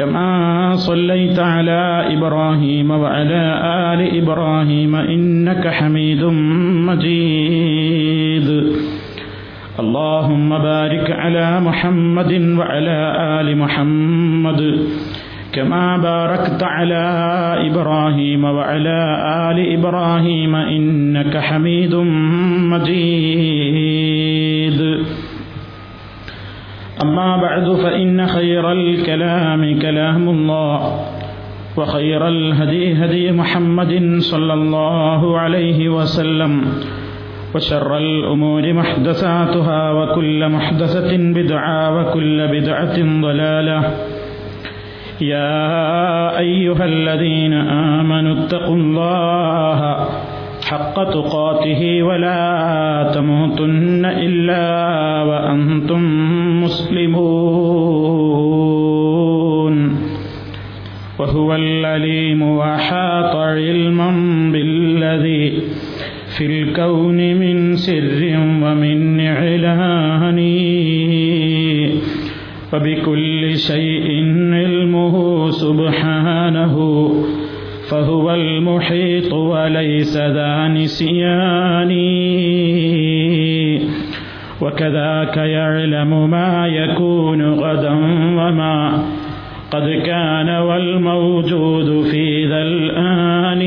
كما صليت على إبراهيم وعلى آل إبراهيم إنك حميد مجيد. اللهم بارك على محمد وعلى آل محمد كما باركت على إبراهيم وعلى آل إبراهيم إنك حميد مجيد. أما بعد فإن خير الكلام كلام الله وخير الهدي هدي محمد صلى الله عليه وسلم وشر الأمور محدثاتها وكل محدثة بدعة وكل بدعة ضلالة. يا أيها الذين آمنوا اتقوا الله حق تقاته ولا تموتن إلا وأنتم مسلمون. وهو العليم وحاط علما بالذي في الكون من سر ومن إعلان وبكل شيء فهو المحيط وليس ذا نسيان. وكذاك يعلم ما يكون غدا وما قد كان والموجود في ذا الآن.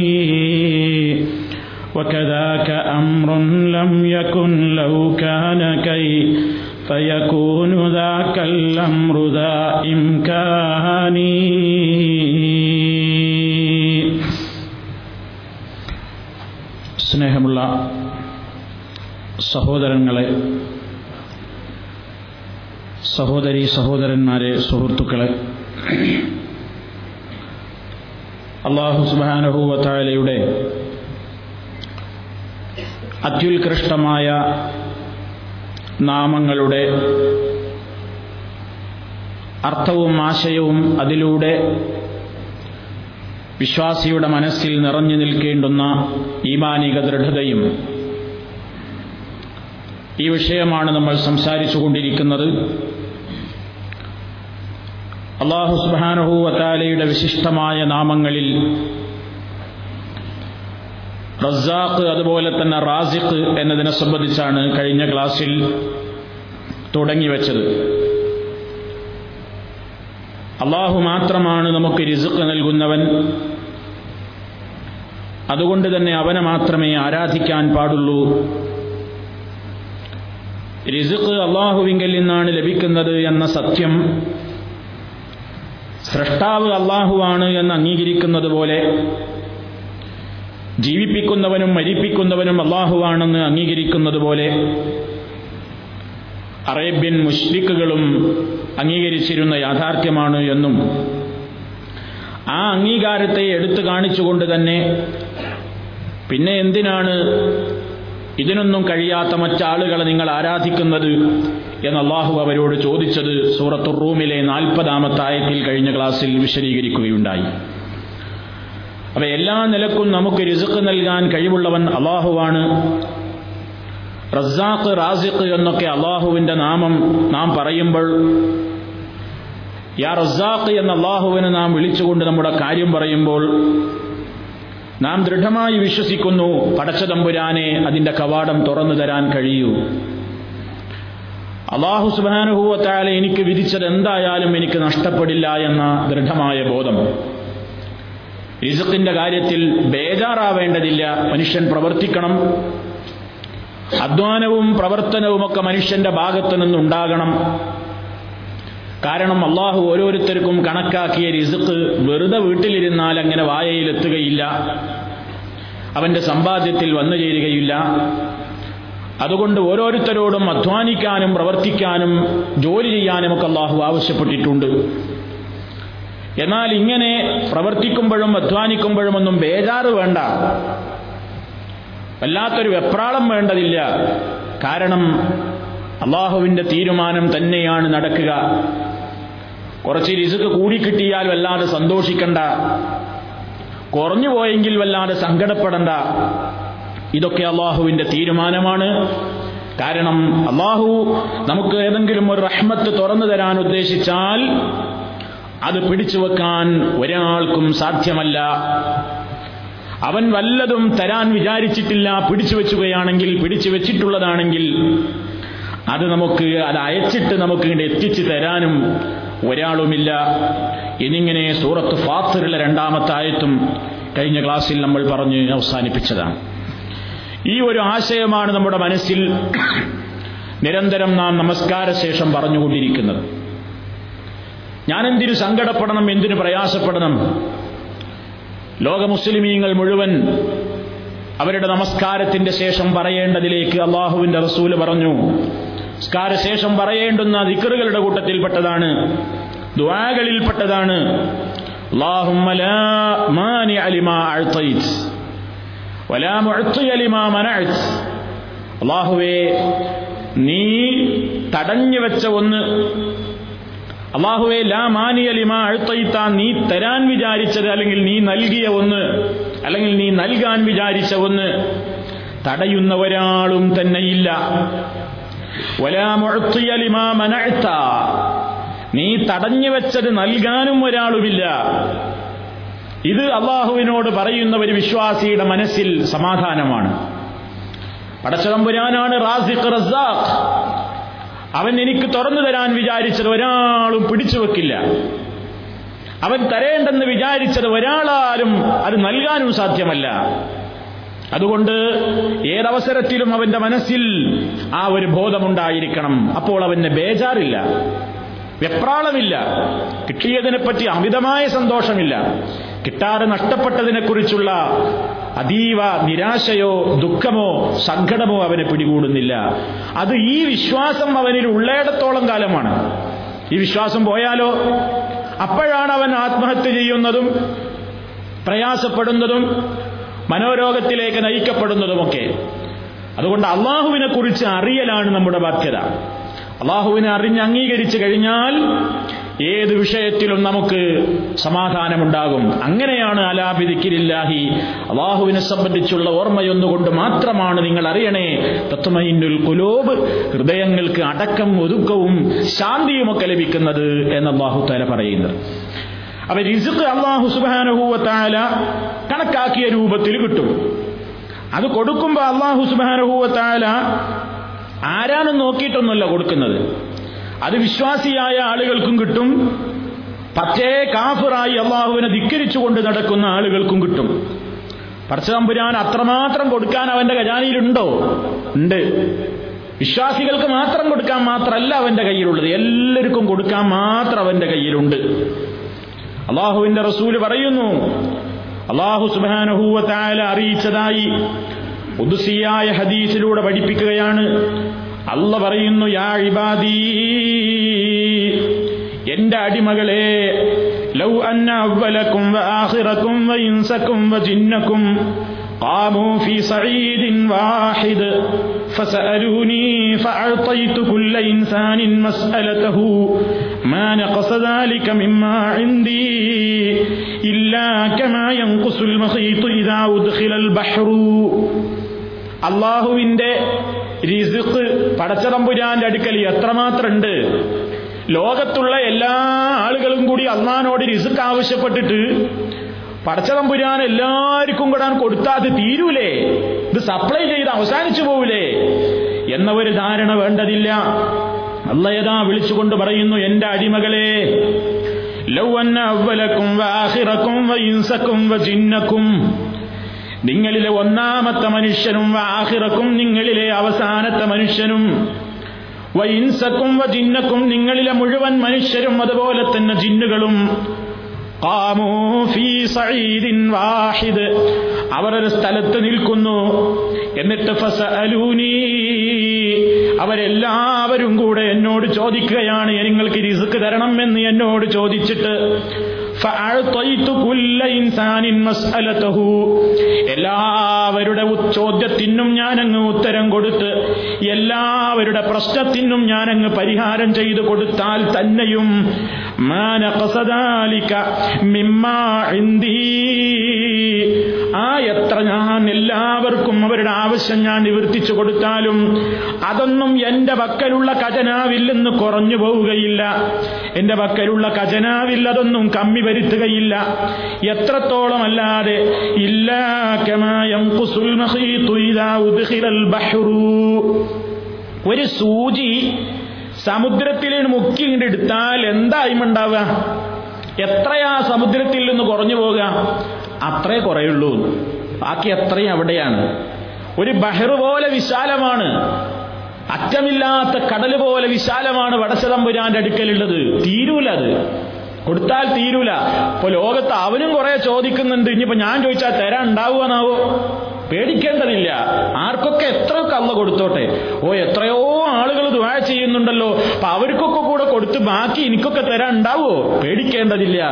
وكذاك أمر لم يكن لو كان كي فيكون ذاك الأمر ذا إمكان. സ്നേഹമുള്ള സഹോദരങ്ങളെ സഹോദരി സഹോദരന്മാരെ സുഹൃത്തുക്കളെ അള്ളാഹു സുബാനഹൂവത്തായാലയുടെ അത്യുത്കൃഷ്ടമായ നാമങ്ങളുടെ അർത്ഥവും ആശയവും അതിലൂടെ വിശ്വാസിയുടെ മനസ്സിൽ നിറഞ്ഞു നിൽക്കേണ്ടുന്ന ഈമാനിക ദൃഢതയും ഈ വിഷയമാണ് നമ്മൾ സംസാരിച്ചുകൊണ്ടിരിക്കുന്നത്. കൊണ്ടിരിക്കുന്നത് അള്ളാഹു സുബാനഹൂവത്താലയുടെ വിശിഷ്ടമായ നാമങ്ങളിൽ റസാഖ് അതുപോലെ തന്നെ റാസിഖ് എന്നതിനെ സംബന്ധിച്ചാണ് കഴിഞ്ഞ ക്ലാസ്സിൽ തുടങ്ങിവെച്ചത്. അള്ളാഹു മാത്രമാണ് നമുക്ക് രിസുക്ക് നൽകുന്നവൻ. അതുകൊണ്ട് തന്നെ അവനെ മാത്രമേ ആരാധിക്കാൻ പാടുള്ളൂ. രിസുക്ക് അള്ളാഹുവിങ്കിൽ നിന്നാണ് ലഭിക്കുന്നത് എന്ന സത്യം. സൃഷ്ടാവ് അള്ളാഹുവാണ് എന്ന് അംഗീകരിക്കുന്നത് പോലെ ജീവിപ്പിക്കുന്നവനും മരിപ്പിക്കുന്നവനും അള്ളാഹുവാണെന്ന് അംഗീകരിക്കുന്നത് പോലെ അറേബ്യൻ മുഷ്രിക്കുകളും അംഗീകരിച്ചിരുന്ന യാഥാർത്ഥ്യമാണ് എന്നും ആ അംഗീകാരത്തെ എടുത്തു കാണിച്ചുകൊണ്ട് തന്നെ പിന്നെ എന്തിനാണ് ഇതിനൊന്നും കഴിയാത്ത മറ്റാളുകളെ നിങ്ങൾ ആരാധിക്കുന്നത് എന്ന് അള്ളാഹു അവരോട് ചോദിച്ചത് സൂറത്തു റൂമിലെ നാൽപ്പതാമത്തെ ആയത്തിൽ കഴിഞ്ഞ ക്ലാസ്സിൽ വിശദീകരിക്കുകയുണ്ടായി. അപ്പൊ എല്ലാ നിലക്കും നമുക്ക് രിസുക്ക് നൽകാൻ കഴിവുള്ളവൻ അള്ളാഹുവാണ്. റസാഖ് റാസിഖ് എന്നൊക്കെ അള്ളാഹുവിന്റെ നാമം നാം പറയുമ്പോൾ യാ റസാഖ് എന്ന അള്ളാഹുവിനെ നാം വിളിച്ചുകൊണ്ട് നമ്മുടെ കാര്യം പറയുമ്പോൾ നാം ദൃഢമായി വിശ്വസിക്കുന്നു പടച്ചതമ്പുരാനെ അതിന്റെ കവാടം തുറന്നു തരാൻ കഴിയൂ. അള്ളാഹു സുബാനുഭൂവത്തായാലെ എനിക്ക് വിധിച്ചത് എന്തായാലും എനിക്ക് നഷ്ടപ്പെടില്ല എന്ന ദൃഢമായ ബോധം. റിസത്തിന്റെ കാര്യത്തിൽ ബേജാറാവേണ്ടതില്ല. മനുഷ്യൻ പ്രവർത്തിക്കണം. അധ്വാനവും പ്രവർത്തനവുമൊക്കെ മനുഷ്യന്റെ ഭാഗത്തു നിന്നുണ്ടാകണം. കാരണം അള്ളാഹു ഓരോരുത്തർക്കും കണക്കാക്കിയ റിസുക്ക് വെറുതെ വീട്ടിലിരുന്നാൽ അങ്ങനെ വായയിലെത്തുകയില്ല. അവന്റെ സമ്പാദ്യത്തിൽ വന്നു ചേരുകയില്ല. അതുകൊണ്ട് ഓരോരുത്തരോടും അധ്വാനിക്കാനും പ്രവർത്തിക്കാനും ജോലി ചെയ്യാനുമൊക്കെ അള്ളാഹു ആവശ്യപ്പെട്ടിട്ടുണ്ട്. എന്നാൽ ഇങ്ങനെ പ്രവർത്തിക്കുമ്പോഴും അധ്വാനിക്കുമ്പോഴും ഒന്നും ബേജാറ് വേണ്ട. വല്ലാത്തൊരു വെപ്രാളം വേണ്ടതില്ല. കാരണം അള്ളാഹുവിന്റെ തീരുമാനം തന്നെയാണ് നടക്കുക. കുറച്ച് റിസുക്ക് കൂടിക്കിട്ടിയാൽ വല്ലാതെ സന്തോഷിക്കണ്ട. കുറഞ്ഞു പോയെങ്കിൽ വല്ലാതെ സങ്കടപ്പെടണ്ട. ഇതൊക്കെ അള്ളാഹുവിന്റെ തീരുമാനമാണ്. കാരണം അള്ളാഹു നമുക്ക് ഏതെങ്കിലും ഒരു റഹ്മത്ത് തുറന്നു തരാൻ ഉദ്ദേശിച്ചാൽ അത് പിടിച്ചു വെക്കാൻ ഒരാൾക്കും സാധ്യമല്ല. അവൻ വല്ലതും തരാൻ വിചാരിച്ചിട്ടില്ല പിടിച്ചു വെച്ചുകയാണെങ്കിൽ പിടിച്ചു വെച്ചിട്ടുള്ളതാണെങ്കിൽ അത് നമുക്ക് അത് അയച്ചിട്ട് നമുക്ക് ഇങ്ങോട്ട് എത്തിച്ചു തരാനും ഒരാളുമില്ല. ഇനിങ്ങനെ സൂറത്ത് ഫാത്തിറിലെ രണ്ടാമത്തെ ആയത്തും കഴിഞ്ഞ ക്ലാസ്സിൽ നമ്മൾ പറഞ്ഞ് അവസാനിപ്പിച്ചതാണ്. ഈ ഒരു ആശയമാണ് നമ്മുടെ മനസ്സിൽ നിരന്തരം നാം നമസ്കാര ശേഷം പറഞ്ഞുകൊണ്ടിരിക്കുന്നത്. ഞാനെന്തിനു സങ്കടപ്പെടണം എന്തിനു പ്രയാസപ്പെടണം? ലോക മുസ്ലിമീങ്ങൾ മുഴുവൻ അവരുടെ നമസ്കാരത്തിന്റെ ശേഷം പറയേണ്ടതിലേക്ക് അള്ളാഹുവിന്റെ റസൂൽ പറഞ്ഞു. നമസ്കാരശേഷം പറയേണ്ടുന്ന ദിക്കറുകളുടെ കൂട്ടത്തിൽപ്പെട്ടതാണ് ദ്വാകളിൽപ്പെട്ടതാണ് അള്ളാഹുവേ നീ തടഞ്ഞു വെച്ച ഒന്ന് അള്ളാഹുവെ ലാ മാനിയലിമ അഴുത്തയിത്ത നീ തരാൻ വിചാരിച്ചത് അല്ലെങ്കിൽ നീ നൽകിയ ഒന്ന് അല്ലെങ്കിൽ നീ നൽകാൻ വിചാരിച്ച ഒന്ന് തടയുന്ന ഒരാളും തന്നെയില്ല നീ തടഞ്ഞു വെച്ചത് നൽകാനും ഒരാളുമില്ല. ഇത് അള്ളാഹുവിനോട് പറയുന്ന ഒരു വിശ്വാസിയുടെ മനസ്സിൽ സമാധാനമാണ്. പടച്ചതമ്പുരാനാണ് റാസിഖ് റസാഖ് അവൻ എനിക്ക് തുറന്നു തരാൻ വിചാരിച്ചത് ഒരാളും പിടിച്ചു വെക്കില്ല. അവൻ തരേണ്ടെന്ന് വിചാരിച്ചത് ഒരാളാലും അത് നൽകാനും സാധ്യമല്ല. അതുകൊണ്ട് ഏതവസരത്തിലും അവന്റെ മനസ്സിൽ ആ ഒരു ബോധമുണ്ടായിരിക്കണം. അപ്പോൾ അവന് ബേജാറില്ല. വെപ്രാളമില്ല. കിട്ടിയതിനെപ്പറ്റി അമിതമായ സന്തോഷമില്ല. കിട്ടാതെ നഷ്ടപ്പെട്ടതിനെക്കുറിച്ചുള്ള അതീവ നിരാശയോ ദുഃഖമോ സങ്കടമോ അവനെ പിടികൂടുന്നില്ല. അത് ഈ വിശ്വാസം അവനിൽ ഉള്ളയിടത്തോളം കാലമാണ്. ഈ വിശ്വാസം പോയാലോ? അപ്പോഴാണ് അവൻ ആത്മഹത്യ ചെയ്യുന്നതും പ്രയാസപ്പെടുന്നതും മനോരോഗത്തിലേക്ക് നയിക്കപ്പെടുന്നതുമൊക്കെ. അതുകൊണ്ട് അള്ളാഹുവിനെ കുറിച്ച് അറിയലാണ് നമ്മുടെ ബാധ്യത. അള്ളാഹുവിനെ അറിഞ്ഞ് അംഗീകരിച്ചു കഴിഞ്ഞാൽ ഏത് വിഷയത്തിലും നമുക്ക് സമാധാനമുണ്ടാകും. അങ്ങനെയാണ് അലാബിദിക്കിരില്ലാഹി അള്ളാഹുവിനെ സംബന്ധിച്ചുള്ള ഓർമ്മയൊന്നുകൊണ്ട് മാത്രമാണ് നിങ്ങൾ അറിയണേ. തത്വമൈനുൽ കുലോബ് ഹൃദയങ്ങൾക്ക് അടക്കം ഒതുക്കവും ശാന്തിയുമൊക്കെ ലഭിക്കുന്നത് എന്ന് അള്ളാഹു തല പറയുന്നത് അപ്പൊ റിസുക്ക് അള്ളാഹു സുബാനഹൂവത്താല കണക്കാക്കിയ രൂപത്തിൽ കിട്ടും. അത് കൊടുക്കുമ്പോൾ അള്ളാഹു സുബാനഹൂവത്താല ആരാനും നോക്കിയിട്ടൊന്നുമല്ല കൊടുക്കുന്നത്. അത് വിശ്വാസിയായ ആളുകൾക്കും കിട്ടും. പറ്റേ കാഫിറായി അള്ളാഹുവിനെ ധിക്കരിച്ചുകൊണ്ട് നടക്കുന്ന ആളുകൾക്കും കിട്ടും. പടച്ചതമ്പുരാൻ അത്രമാത്രം കൊടുക്കാൻ അവന്റെ ഖജാനയിലുണ്ടോ? ഉണ്ട്. വിശ്വാസികൾക്ക് മാത്രം കൊടുക്കാൻ മാത്രമല്ല അവന്റെ കയ്യിലുള്ളത്. എല്ലാവർക്കും കൊടുക്കാൻ മാത്രം അവന്റെ കയ്യിലുണ്ട്. അള്ളാഹുവിന്റെ റസൂൽ പറയുന്നു അള്ളാഹു സുബാനഹൂവത്തായ അറിയിച്ചതായി ഉദുസിയായ ഹദീസിലൂടെ പഠിപ്പിക്കുകയാണ് അല്ല പറയുന്നു യാ ഇബാദീ എന്റെ അടിമകളെ ലൗ അന്ന അവലക്കും വആഖിറക്കും വഇൻസക്കും വജിന്നക്കും قاموا في صعيد واحد فسألوني فأعطيت كل إنسان مسألته ما نقص ذلك مما عندي إلا كما ينقص المخيط إذا أدخل البحر അള്ളാഹുവിന്റെ റിസുഖ് പടച്ചതമ്പുരാന്റെ അടുക്കൽ എത്രമാത്രണ്ട്? ലോകത്തുള്ള എല്ലാ ആളുകളും കൂടി അള്ളഹാനോട് റിസുക്ക് ആവശ്യപ്പെട്ടിട്ട് പടച്ചതമ്പുരാൻ എല്ലാവർക്കും കൂടാൻ കൊടുത്താൽ അത് തീരൂലേ? ഇത് സപ്ലൈ ചെയ്ത് അവസാനിച്ചു പോവില്ലേ എന്ന ഒരു ധാരണ വേണ്ടതില്ല. അള്ളയതാ വിളിച്ചുകൊണ്ട് പറയുന്നു എന്റെ അടിമകളെ ലൗവന്ന അവലക്കും വാഹിറക്കും വയിൻസക്കും വജിന്നക്കും നിങ്ങളിലെ ഒന്നാമത്തെ മനുഷ്യനും ആഹിറക്കും നിങ്ങളിലെ അവസാനത്തെ മനുഷ്യനും. വൈൻസക്കും ജിന്നക്കും നിങ്ങളിലെ മുഴുവൻ മനുഷ്യരും അതുപോലെ തന്നെ ജിന്നുകളും. വാഹിദ്. അവരൊരു സ്ഥലത്ത് നിൽക്കുന്നു. എന്നിട്ട് ഫസഅലൂനി. അവരെല്ലാവരും കൂടെ എന്നോട് ചോദിക്കുകയാണ് നിങ്ങൾക്ക് റിസ്ക് തരണം എന്ന് എന്നോട് ചോദിച്ചിട്ട്. എല്ലാവരുടെ ചോദ്യത്തിനും ഞാനങ്ങ് ഉത്തരം കൊടുത്ത് എല്ലാവരുടെ പ്രശ്നത്തിനും ഞാനങ്ങ് പരിഹാരം ചെയ്തു കൊടുത്താൽ തന്നെയും ആ എത്ര ഞാൻ എല്ലാവർക്കും അവരുടെ ആവശ്യം ഞാൻ നിവർത്തിച്ചു കൊടുത്താലും അതൊന്നും എന്റെ പക്കലുള്ള ഖജനാവില്ലെന്ന് കുറഞ്ഞു പോവുകയില്ല. എന്റെ പക്കലുള്ള ഖജനാവിൽ അതൊന്നും കമ്മി വരുത്തുകയില്ല എത്രത്തോളം അല്ലാതെ ഒരു സൂചി സമുദ്രത്തിൽ മുക്കി ഇങ്ങോട്ട് എടുത്താൽ എന്തായിമുണ്ടാവുക എത്രയാ സമുദ്രത്തിൽ നിന്ന് കുറഞ്ഞു പോവുക? അത്രേ കുറയുള്ളൂ. ബാക്കി അത്രയും അവിടെയാണ്. ഒരു ബഹർ പോലെ വിശാലമാണ്. അറ്റമില്ലാത്ത കടൽ പോലെ വിശാലമാണ് വടച്ചതമ്പുരാന്റെ അടുക്കലുള്ളത്. തീരൂല അത് കൊടുത്താൽ തീരൂല. ഇപ്പൊ ലോകത്ത് അവനും കുറെ ചോദിക്കുന്നുണ്ട്. ഇനിയിപ്പോ ഞാൻ ചോദിച്ചാൽ തരാൻ ഉണ്ടാവുകയെന്നാവോ പേടിക്കേണ്ടതില്ല. ആർക്കൊക്കെ എത്രയൊക്കെ അള്ള കൊടുത്തോട്ടെ? ഓ എത്രയോ ആളുകൾ ദ്വാ ചെയ്യുന്നുണ്ടല്ലോ. അപ്പൊ അവർക്കൊക്കെ കൂടെ കൊടുത്ത് ബാക്കി എനിക്കൊക്കെ തരാൻ ഉണ്ടാവോ? പേടിക്കേണ്ടതില്ല.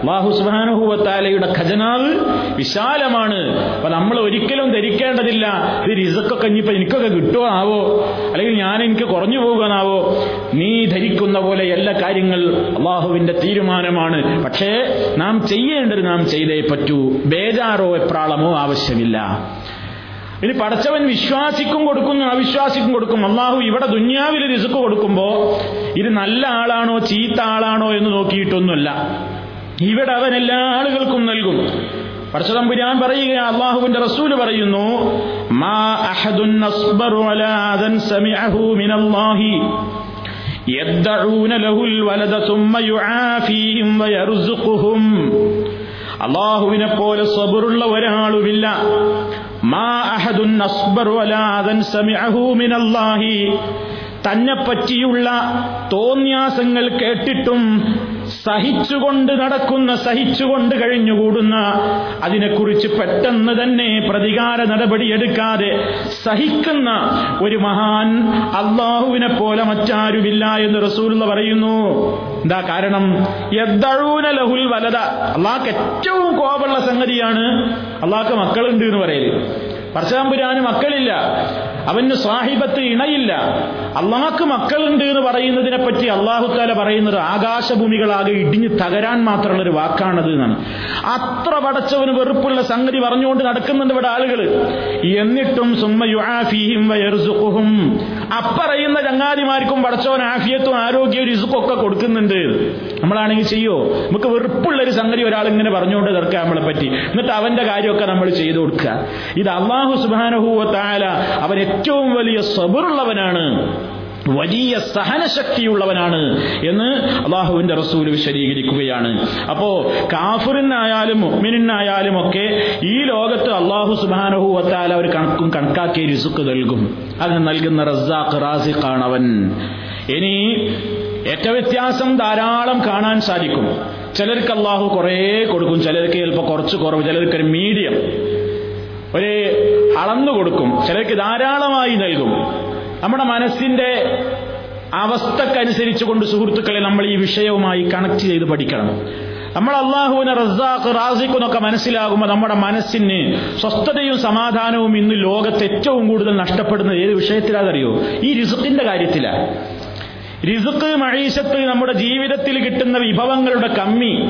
അള്ളാഹു സുബാനുഹൂവത്താലയുടെ ഖജനാവ് വിശാലമാണ്. അപ്പൊ നമ്മൾ ഒരിക്കലും ധരിക്കേണ്ടതില്ല. ഇത് റിസക്കൊക്കെ ഇനിയിപ്പോ എനിക്കൊക്കെ കിട്ടുമോ ആവോ? അല്ലെങ്കിൽ ഞാൻ എനിക്ക് കുറഞ്ഞു പോകാനാവോ നീ ധരിക്കുന്ന പോലെ എല്ലാ കാര്യങ്ങൾ അള്ളാഹുവിന്റെ തീരുമാനമാണ്. പക്ഷേ നാം ചെയ്യേണ്ടത് നാം ചെയ്തേ പറ്റൂ. ബേജാറോ എപ്രാളമോ ആവശ്യമില്ല. ഇനി പടച്ചവൻ വിശ്വാസിക്കും കൊടുക്കുന്നു അവിശ്വാസിക്കും കൊടുക്കും. അള്ളാഹു ഇവിടെ ദുന്യാവിൽ റിസുക്ക് കൊടുക്കുമ്പോ ഇത് നല്ല ആളാണോ ചീത്ത ആളാണോ എന്ന് നോക്കിയിട്ടൊന്നുമല്ല. ഇവിടെ അവൻ എല്ലാ ആളുകൾക്കും നൽകും. പരശുതമ്പുരാൻ പറയുക അള്ളാഹുവിന്റെ റസൂൽ പറയുന്നു അള്ളാഹുവിനെ പോലെ സബുറുള്ള ഒരാളുമില്ല. മാ അഹദുൻ അസ്ബറു അലാദൻ സമിഅഹു മിനല്ലാഹി തന്നെ പറ്റിയുള്ള തോന്യാസങ്ങൾ കേട്ടിട്ടും സഹിച്ചുകൊണ്ട് നടക്കുന്ന സഹിച്ചുകൊണ്ട് കഴിഞ്ഞുകൂടുന്ന അതിനെക്കുറിച്ച് പെട്ടെന്ന് തന്നെ പ്രതികാര നടപടിയെടുക്കാതെ സഹിക്കുന്ന ഒരു മഹാൻ അള്ളാഹുവിനെ പോലെ മറ്റാരുമില്ല എന്ന് റസൂലുള്ള പറയുന്നു. എന്താ കാരണം? യദ്ദഴൂന ലഹുൽ വലത അള്ളാഹ്ക്ക് ഏറ്റവും കോപമുള്ള സംഗതിയാണ് അള്ളാഹ്ക്ക് മക്കളുണ്ട് എന്ന് പറയൽ. പർശാമ്പുരാന് മക്കളില്ല. അവന് സ്വാഹിബത്ത് ഇണയില്ല. അള്ളാഹ്ക്ക് മക്കളുണ്ട് എന്ന് പറയുന്നതിനെ പറ്റി അള്ളാഹുത്താല പറയുന്നത് ആകാശഭൂമികളാകെ ഇടിഞ്ഞ് തകരാൻ മാത്രമുള്ള ഒരു വാക്കാണത് എന്നാണ്. അത്ര പടച്ചവന് വെറുപ്പുള്ള സംഗതി പറഞ്ഞുകൊണ്ട് നടക്കുന്നുണ്ട് ഇവിടെ ആളുകൾ എന്നിട്ടും സുമ്മയുഹും അപ്പറയുന്ന ചങ്ങാതിമാർക്കും പടച്ചവൻ ആഫിയത്തും ആരോഗ്യവും രിസുക്കൊക്കെ കൊടുക്കുന്നുണ്ട്. നമ്മളാണെങ്കിൽ ചെയ്യോ? നമുക്ക് വെറുപ്പുള്ള ഒരു സംഗതി ഒരാൾ ഇങ്ങനെ പറഞ്ഞുകൊണ്ട് തീർക്കാം നമ്മളെ പറ്റി. എന്നിട്ട് അവന്റെ കാര്യമൊക്കെ നമ്മൾ ചെയ്തു കൊടുക്കുക. ഇത് അള്ളാഹു സുബാനഹുവ താല അവൻ ഏറ്റവും വലിയ സബറുള്ളവനാണ്. വലിയ സഹനശക്തിയുള്ളവനാണ് എന്ന് അള്ളാഹുവിന്റെ റസൂൽ വിശദീകരിക്കുകയാണ്. അപ്പോ കാഫിറിനായാലും മുഅ്മിനായാലും ഒക്കെ ഈ ലോകത്ത് അള്ളാഹു സുബാനഹു വത്താല ഒരു കണക്കും കണക്കാക്കിയ രുസുക്ക് നൽകും. അങ്ങനെ നൽകുന്ന റസാഖ് റാസിഖാണ് അവൻ. ഇനി ഏറ്റവ്യത്യാസം ധാരാളം കാണാൻ സാധിക്കും. ചിലർക്ക് അള്ളാഹു കുറേ കൊടുക്കും ചിലർക്ക് ചിലപ്പോൾ കുറച്ച് കുറവ് ചിലർക്ക് ഒരു മീഡിയം. ഒരു അളന്നു കൊടുക്കും ചിലർക്ക് ധാരാളമായി നൽകും. നമ്മുടെ മനസ്സിന്റെ അവസ്ഥക്കനുസരിച്ച് കൊണ്ട് സുഹൃത്തുക്കളെ നമ്മൾ ഈ വിഷയവുമായി കണക്ട് ചെയ്ത് പഠിക്കണം. നമ്മൾ അള്ളാഹുവിനെ റസാഖ് റാസിഖുനൊക്കെ മനസ്സിലാകുമ്പോൾ നമ്മുടെ മനസ്സിന് സ്വസ്ഥതയും സമാധാനവും ഇന്ന് ലോകത്ത് ഏറ്റവും കൂടുതൽ നഷ്ടപ്പെടുന്നത് ഏത് വിഷയത്തിലാണെന്നറിയോ? ഈ റിസുക്കിന്റെ കാര്യത്തിലാണ് റിസുക്ക് മഴീശത്ത് നമ്മുടെ ജീവിതത്തിൽ കിട്ടുന്ന വിഭവങ്ങളുടെ കമ്മി.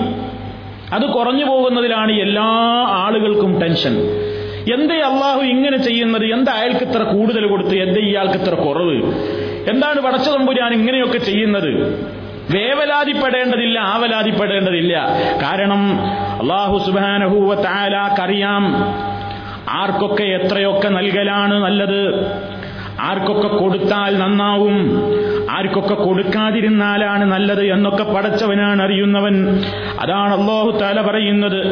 അത് കുറഞ്ഞു പോകുന്നതിലാണ് എല്ലാ ആളുകൾക്കും ടെൻഷൻ. എന്തേ അള്ളാഹു ഇങ്ങനെ ചെയ്യുന്നത്? എന്താ അയാൾക്ക് ഇത്ര കൂടുതൽ കൊടുത്ത്? എന്തേ ഇയാൾക്ക് ഇത്ര കുറവ്? എന്താണ് പടച്ചതമ്പുരാൻ ഇങ്ങനെയൊക്കെ ചെയ്യുന്നത്? വേവലാതിപ്പെടേണ്ടതില്ല ആവലാതിപ്പെടേണ്ടതില്ല. കാരണം അള്ളാഹു സുബാനഹൂവ താലാക്കറിയാം ആർക്കൊക്കെ എത്രയൊക്കെ നൽകലാണ് നല്ലത്? ആർക്കൊക്കെ കൊടുത്താൽ നന്നാവും. ആർക്കൊക്കെ കൊടുക്കാതിരുന്നാലാണ് നല്ലത് എന്നൊക്കെ പടച്ചവനാണ് അറിയുന്നവൻ. അതാണ് അള്ളാഹു താല പറയുന്നത്.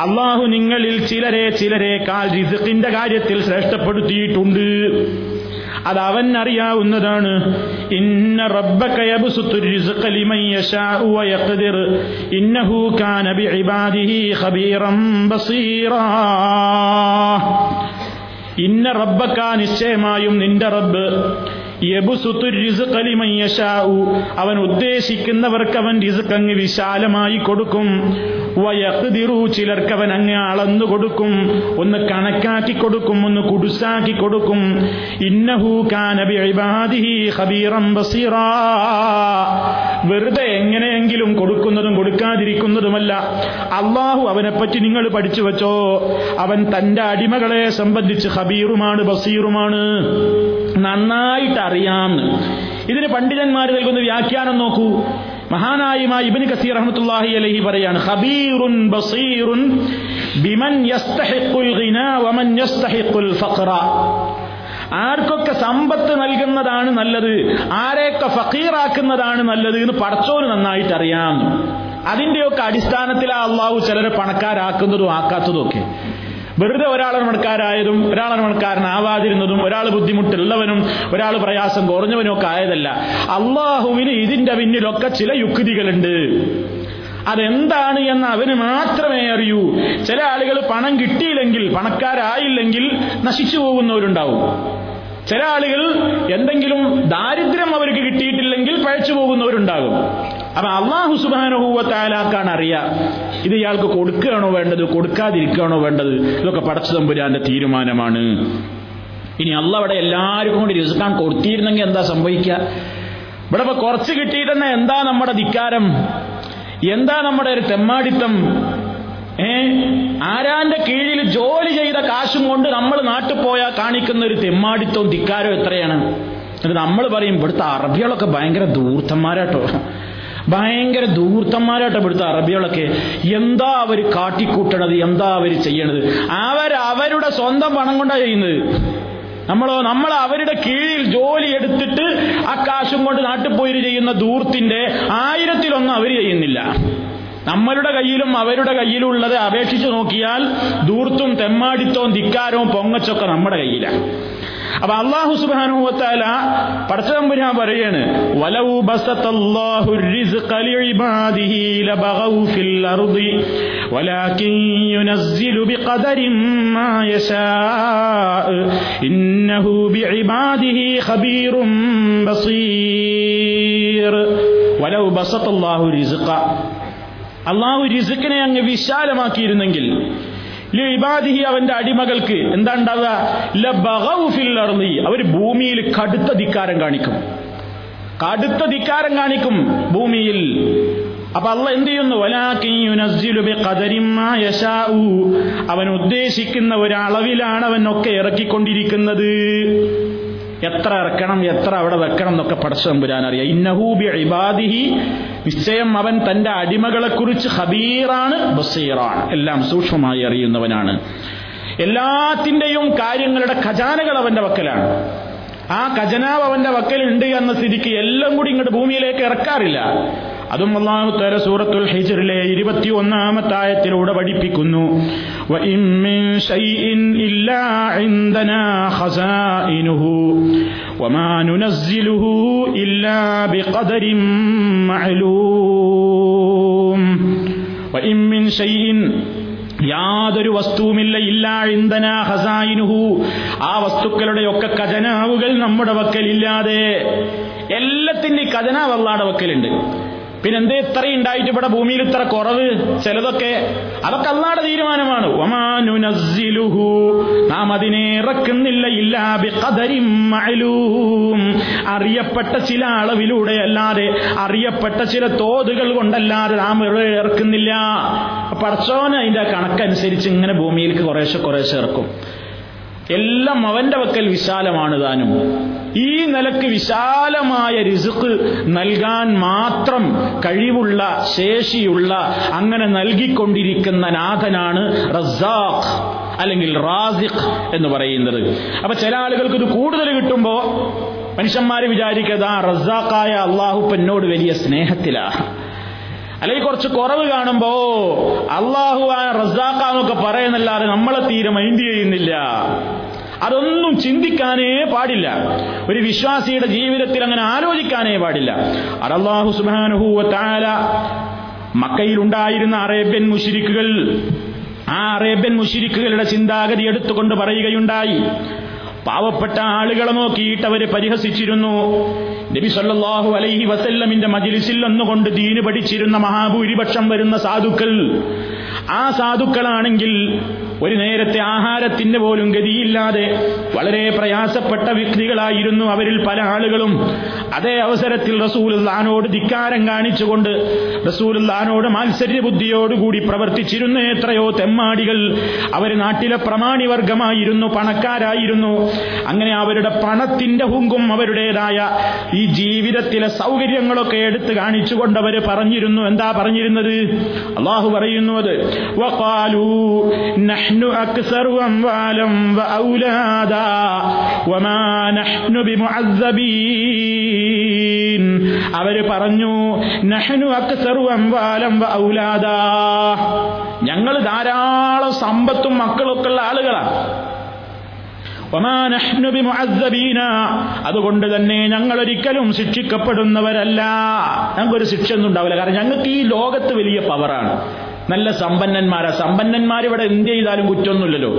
അള്ളാഹു നിങ്ങളിൽ ചിലരെ ചിലരെക്കാൾ റിസുഖിന്റെ കാര്യത്തിൽ ശ്രേഷ്ഠപ്പെടുത്തിയിട്ടുണ്ട്. അത് അവൻ അറിയാവുന്നതാണ്. ഇന്ന റബ്ബക യബ്സുത്തു റിസ്ഖ ലിമൻ യശാഉ വയഖ്ദിർ ഇന്നഹു കാന ബിഇബാദിഹി ഖബീറൻ ബസീറാ ഇന്ന റബ്ബക നിശ്ചയമായും നിന്റെ റബ്ബ് അവൻ ഉദ്ദേശിക്കുന്നവർക്ക് അവൻ റിസ്ഖ് അങ്ങ് വിശാലമായി കൊടുക്കും. വയഖ്ദിറു ചിലർക്ക് അവൻ അങ്ങ് അളന്നു കൊടുക്കും. ഒന്ന് കണക്കാക്കി കൊടുക്കും ഒന്ന് കുടുസാക്കി കൊടുക്കും. ഇന്നഹൂ കാനബി ബസീറ. വെറുതെ എങ്ങനെയെങ്കിലും കൊടുക്കുന്നതും കൊടുക്കാതിരിക്കുന്നതുമല്ല. അള്ളാഹു അവനെപ്പറ്റി നിങ്ങൾ പഠിച്ചു വെച്ചോ? അവൻ തന്റെ അടിമകളെ സംബന്ധിച്ച് ഹബീറുമാണ് ബസീറുമാണ്. നന്നായിട്ട് അറിയാമെന്ന്. ഇതിന് പണ്ഡിതന്മാർ നൽകുന്ന വ്യാഖ്യാനം നോക്കൂ. മഹാനായുമായ ഇബ്നു കസീർ റഹ്മത്തുള്ളാഹി അലൈഹി പറയാണ് ഖബീറുൻ ബസീറുൻ ബിമൻ യസ്തഹിഖുൽ വമൻ യസ്തഹിഖുൽ ഫഖറ. ആർക്കൊക്കെ സമ്പത്ത് നൽകുന്നതാണ് നല്ലത് ആരെയൊക്കെ ഫക്കീറാക്കുന്നതാണ് നല്ലത് എന്ന് പടച്ചോന് നന്നായിട്ട് അറിയാം അതിന്റെയൊക്കെ അടിസ്ഥാനത്തിലാ അള്ളാഹു ചിലരെ പണക്കാരാക്കുന്നതും ആക്കാത്തതും ഒക്കെ. വെറുതെ ഒരാൾ മണക്കാരായതും ഒരാൾ മണക്കാരനാവാതിരുന്നതും ഒരാൾ ബുദ്ധിമുട്ടുള്ളവനും ഒരാൾ പ്രയാസം കുറഞ്ഞവനും ഒക്കെ ആയതല്ല. അള്ളാഹുവിന് ഇതിന്റെ പിന്നിലൊക്കെ ചില യുക്തികളുണ്ട്. അതെന്താണ് എന്ന് അവന് മാത്രമേ അറിയൂ. ചില ആളുകൾ പണം കിട്ടിയില്ലെങ്കിൽ പണക്കാരായില്ലെങ്കിൽ നശിച്ചു പോകുന്നവരുണ്ടാവും. ചില ആളുകൾ എന്തെങ്കിലും ദാരിദ്ര്യം അവർക്ക് കിട്ടിയിട്ടില്ലെങ്കിൽ പഴച്ചു പോകുന്നവരുണ്ടാകും. അപ്പൊ അള്ളാഹു സുബാനുഭൂവത്താലാക്കാണ് അറിയാം ഇത് ഇയാൾക്ക് കൊടുക്കുകയാണോ വേണ്ടത് കൊടുക്കാതിരിക്കുകയാണോ വേണ്ടത്? ഇതൊക്കെ പടച്ചു തമ്പുരാന്റെ തീരുമാനമാണ്. ഇനി അള്ള അവിടെ എല്ലാവർക്കും കൂടി റിസ്ക്കാൻ കൊടുത്തിരുന്നെങ്കിൽ എന്താ സംഭവിക്കുക? ഇവിടെ ഇപ്പൊ കുറച്ച് കിട്ടിയിട്ടെന്നെ എന്താ നമ്മുടെ ധിക്കാരം? എന്താ നമ്മുടെ ഒരു തെമ്മാടിത്തം? ഏ? ആരാന്റെ കീഴിൽ ജോലി ചെയ്ത കാശും കൊണ്ട് നമ്മൾ നാട്ടിൽ പോയാൽ കാണിക്കുന്ന ഒരു തെമ്മാടിത്തവും ധിക്കാരവും എത്രയാണ്? എന്നിട്ട് നമ്മൾ പറയും ഇവിടുത്തെ അറബികളൊക്കെ ഭയങ്കര ദൂർത്തന്മാരാട്ടോ ഭയങ്കര ദൂർത്തന്മാരായിട്ട് ഇവിടുത്തെ അറബികളൊക്കെ എന്താ അവർ കാട്ടിക്കൂട്ടണത്? എന്താ അവർ ചെയ്യണത്? അവർ അവരുടെ സ്വന്തം പണം കൊണ്ടാണ് ചെയ്യുന്നത്. നമ്മളോ നമ്മൾ അവരുടെ കീഴിൽ ജോലി എടുത്തിട്ട് ആ കാശും കൊണ്ട് നാട്ടിൽ പോയി ചെയ്യുന്ന ദൂർത്തിന്റെ ആയിരത്തിലൊന്നും അവർ ചെയ്യുന്നില്ല. നമ്മളുടെ കയ്യിലും അവരുടെ കയ്യിലും ഉള്ളത് അപേക്ഷിച്ച് നോക്കിയാൽ ദൂർത്തും തെമ്മാടിത്തവും ധിക്കാരവും പൊങ്ങച്ചൊക്കെ നമ്മുടെ കയ്യിലാണ് അപ്പൊ അള്ളാഹു സുബാനുവത്താല പടച്ചതമ്പുരാൻ പറയാണ് വലവു ബസത്തല്ലാഹു الرزق لعباده لبغوا في الأرض ولكن ينزل بقدر ما يشاء إنه بعباده خبير بصير ولو بسط الله الرزق അള്ളാഹു റിസുക്കിനെ അങ്ങ് വിശാലമാക്കിയിരുന്നെങ്കിൽ ഇബാദിഹി അവന്റെ അടിമകൾക്ക്. എന്താ ഉണ്ടാവുക? അവർ ഭൂമിയിൽ കടുത്ത ധിക്കാരം കാണിക്കും. കടുത്ത ധിക്കാരം കാണിക്കും ഭൂമിയിൽ. അപ്പൊ അള്ള എന്ത് ചെയ്യുന്നു? അവൻ ഉദ്ദേശിക്കുന്ന ഒരളവിലാണ് അവൻ ഒക്കെ ഇറക്കിക്കൊണ്ടിരിക്കുന്നത്. എത്ര ഇറക്കണം എത്ര അവിടെ വെക്കണം എന്നൊക്കെ പടച്ചതമ്പുരാൻ അറിയാം ഇന്നഹൂബി ഇബാദിഹി നിശ്ചയം അവൻ തന്റെ അടിമകളെ കുറിച്ച് ഹബീറാണ് ബസീറാണ്. എല്ലാം സൂക്ഷ്മമായി അറിയുന്നവനാണ്. എല്ലാത്തിന്റെയും കാര്യങ്ങളുടെ ഖജാനകൾ അവന്റെ വക്കലാണ്. ആ ഖജനാവ് അവന്റെ വക്കലുണ്ട് എന്ന സ്ഥിതിക്ക് എല്ലാം കൂടി ഇങ്ങോട്ട് ഭൂമിയിലേക്ക് ഇറക്കാറില്ല. അതും അള്ളാഹു തല സൂറത്തുൽ ഹിജറിലെ ഇരുപത്തി ഒന്നാമത്തായത്തിലൂടെ പഠിപ്പിക്കുന്നു. യാതൊരു വസ്തുവുമില്ല ഇല്ല ഇന്ധന ഹസായിനുഹു ആ വസ്തുക്കളുടെയൊക്കെ ഖജനാവുകൾ നമ്മുടെ വക്കലില്ലാതെ എല്ലാത്തിന്റെ ഖജനാവ് അള്ളാടെ വക്കലുണ്ട്. പിന്നെ എന്തേ ഇത്ര ഉണ്ടായിട്ട് ഇവിടെ ഭൂമിയിൽ ഇത്ര കുറവ്? ചിലതൊക്കെ അതൊക്കെ അള്ളാടെ തീരുമാനമാണ്. ഒമാനുനസ്സിലുഹു നാം അതിനെ ഇറക്കുന്നില്ല അറിയപ്പെട്ട ചില അളവിലൂടെ അല്ലാതെ അറിയപ്പെട്ട ചില തോതുകൾ കൊണ്ടല്ലാതെ നാം ഇറക്കുന്നില്ല. പടച്ചോന് അതിന്റെ കണക്കനുസരിച്ച് ഇങ്ങനെ ഭൂമിയിലേക്ക് കുറേശ്ശെ കുറേശ്ശെ ഇറക്കും. എല്ലാം അവന്റെ വക്കൽ വിശാലമാണ് താനും. ഈ നിലയ്ക്ക് വിശാലമായ റിസുക്ക് നൽകാൻ മാത്രം കഴിവുള്ള ശേഷിയുള്ള അങ്ങനെ നൽകിക്കൊണ്ടിരിക്കുന്ന നാഥനാണ് റസാഖ് അല്ലെങ്കിൽ റാസിഖ് എന്ന് പറയുന്നത്. അപ്പൊ ചില ആളുകൾക്ക് ഇത് കൂടുതൽ കിട്ടുമ്പോ മനുഷ്യന്മാര് വിചാരിക്കതാ റസാഖായ അള്ളാഹു എന്നോട് വലിയ സ്നേഹത്തിലാ. അല്ലെങ്കിൽ കുറച്ച് കുറവ് കാണുമ്പോ അള്ളാഹു ആ റസാക്കാന്നൊക്കെ പറയുന്നല്ലാതെ നമ്മളെ തീരെ മൈൻഡ് ചെയ്യുന്നില്ല. അതൊന്നും ചിന്തിക്കാനേ പാടില്ല. ഒരു വിശ്വാസിയുടെ ജീവിതത്തിൽ അങ്ങനെ ആലോചിക്കാനേ പാടില്ല. അത് അള്ളാഹു സുബാനുഹൂവ മക്കയിൽ ഉണ്ടായിരുന്ന അറേബ്യൻ മുഷിരിക്കുകൾ ആ അറേബ്യൻ മുഷിരിക്കുകളുടെ ചിന്താഗതി എടുത്തുകൊണ്ട് പറയുകയുണ്ടായി. പാവപ്പെട്ട ആളുകളെ നോക്കിയിട്ട് അവർ പരിഹസിച്ചിരുന്നു. നബി സല്ലാഹു അലൈഹി വസല്ലമിന്റെ മജിലിസിൽ ഒന്നുകൊണ്ട് ദീന് പഠിച്ചിരുന്ന മഹാഭൂരിപക്ഷം വരുന്ന സാധുക്കൾ. ആ സാധുക്കളാണെങ്കിൽ ഒരു നേരത്തെ ആഹാരത്തിന്റെ പോലും ഗതിയില്ലാതെ വളരെ പ്രയാസപ്പെട്ട വ്യക്തികളായിരുന്നു അവരിൽ പല ആളുകളും. അതേ അവസരത്തിൽ റസൂലുല്ലാനോട് ധിക്കാരം കാണിച്ചുകൊണ്ട് റസൂലുല്ലാനോട് മാത്സര്യ ബുദ്ധിയോടുകൂടി പ്രവർത്തിച്ചിരുന്ന. എത്രയോ തെമ്മാടികൾ അവർ നാട്ടിലെ പ്രമാണിവർഗമായിരുന്നു പണക്കാരായിരുന്നു. അങ്ങനെ അവരുടെ പണത്തിന്റെ ഹുങ്കും അവരുടേതായ ഈ ജീവിതത്തിലെ സൗകര്യങ്ങളൊക്കെ എടുത്തു കാണിച്ചുകൊണ്ട് അവർ പറഞ്ഞിരുന്നു. എന്താ പറഞ്ഞിരുന്നത്? അള്ളാഹു പറയുന്നു അത്. نحن أكثر أموالا وأولادا وما نحن بمعذبين അവര് പറഞ്ഞു നഹ്നു അക്സറു അംവാലം വ ഔലാദാ ഞങ്ങൾ ധാരാളം സമ്പത്തും മക്കളൊക്കെ ഉള്ള ആളുകളാണ് അതുകൊണ്ട് തന്നെ ഞങ്ങൾ ഒരിക്കലും ശിക്ഷിക്കപ്പെടുന്നവരല്ല ഞങ്ങൾക്കൊരു ശിക്ഷ ഒന്നും ഉണ്ടാവില്ല കാരണം ഞങ്ങൾക്ക് ഈ ലോകത്ത് വലിയ പവറാണ് നല്ല സമ്പന്നന്മാരാ. സമ്പന്നന്മാരിവിടെ എന്ത് ചെയ്താലും കുറ്റമൊന്നുമില്ലല്ലോ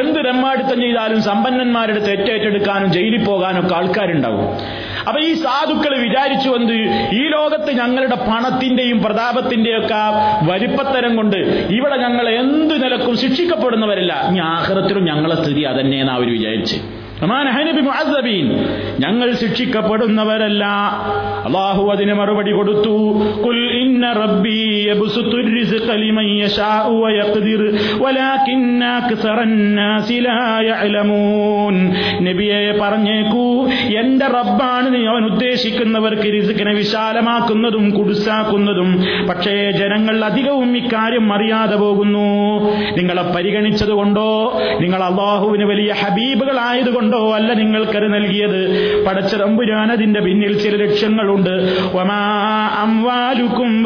എന്ത് രമ്മാടിത്തം ചെയ്താലും സമ്പന്നന്മാരുടെ തെറ്റേറ്റെടുക്കാനും ജയിലിൽ പോകാനും ഒക്കെ ആൾക്കാരുണ്ടാവും. അപ്പൊ ഈ സാധുക്കൾ വിചാരിച്ചു എന്ത്? ഈ ലോകത്ത് ഞങ്ങളുടെ പണത്തിന്റെയും പ്രതാപത്തിന്റെയും ഒക്കെ വലിപ്പത്തരം കൊണ്ട് ഇവിടെ ഞങ്ങൾ എന്ത് നിലക്കും ശിക്ഷിക്കപ്പെടുന്നവരല്ല. ഇനി ആഹ്റത്തിലും ഞങ്ങളെ സ്ഥിതി അതന്നെയെന്ന് അവർ വിചാരിച്ച്. ഞങ്ങൾ ശിക്ഷിക്കപ്പെടുന്നവരല്ല. അള്ളാഹു അതിന് മറുപടി കൊടുത്തു. കുൽ ഇന്ന റബ്ബി നബിയെ പറഞ്ഞേക്കൂ എന്റെ റബ്ബാണ് നീ അവൻ ഉദ്ദേശിക്കുന്നവർക്ക് റിസുക്കിനെ വിശാലമാക്കുന്നതും കുടുസാക്കുന്നതും. പക്ഷേ ജനങ്ങൾ അധികവും ഇക്കാര്യം അറിയാതെ പോകുന്നു. നിങ്ങളെ പരിഗണിച്ചത് കൊണ്ടോ നിങ്ങൾ അള്ളാഹുവിന് വലിയ ഹബീബുകളായതുകൊണ്ടോ? അല്ല നിങ്ങൾക്കത് നൽകിയത്? പടച്ച അതിന്റെ പിന്നിൽ ചില ലക്ഷ്യങ്ങളുണ്ട്. അംവാലുക്കും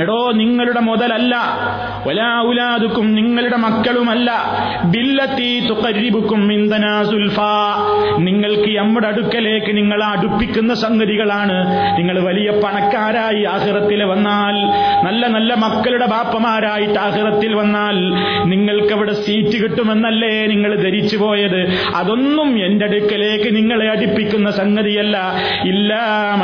എടോ നിങ്ങളുടെ മുതലല്ല. ഒലാഉലാദുക്കും നിങ്ങളുടെ മക്കളുമല്ല. ബില്ലത്തി തുക്കരിബുക്കും ഇന്ധനാ സുൽഫാ. നിങ്ങൾക്ക് നമ്മുടെ അടുക്കലേക്ക് നിങ്ങൾ അടുപ്പിക്കുന്ന സംഗതികളാണ്. നിങ്ങൾ വലിയ പണക്കാരായി ആഹ്റത്തിൽ വന്നാൽ നല്ല നല്ല മക്കളുടെ ബാപ്പമാരായിട്ട് ആഹ്റത്തിൽ വന്നാൽ നിങ്ങൾക്ക് അവിടെ സീറ്റ് കിട്ടുമെന്നല്ലേ നിങ്ങൾ ധരിച്ചു പോയത് അതൊന്നും എന്റെ അടുക്കലേക്ക് നിങ്ങളെ അടുപ്പിക്കുന്ന സംഗതിയല്ല. ഇല്ലാ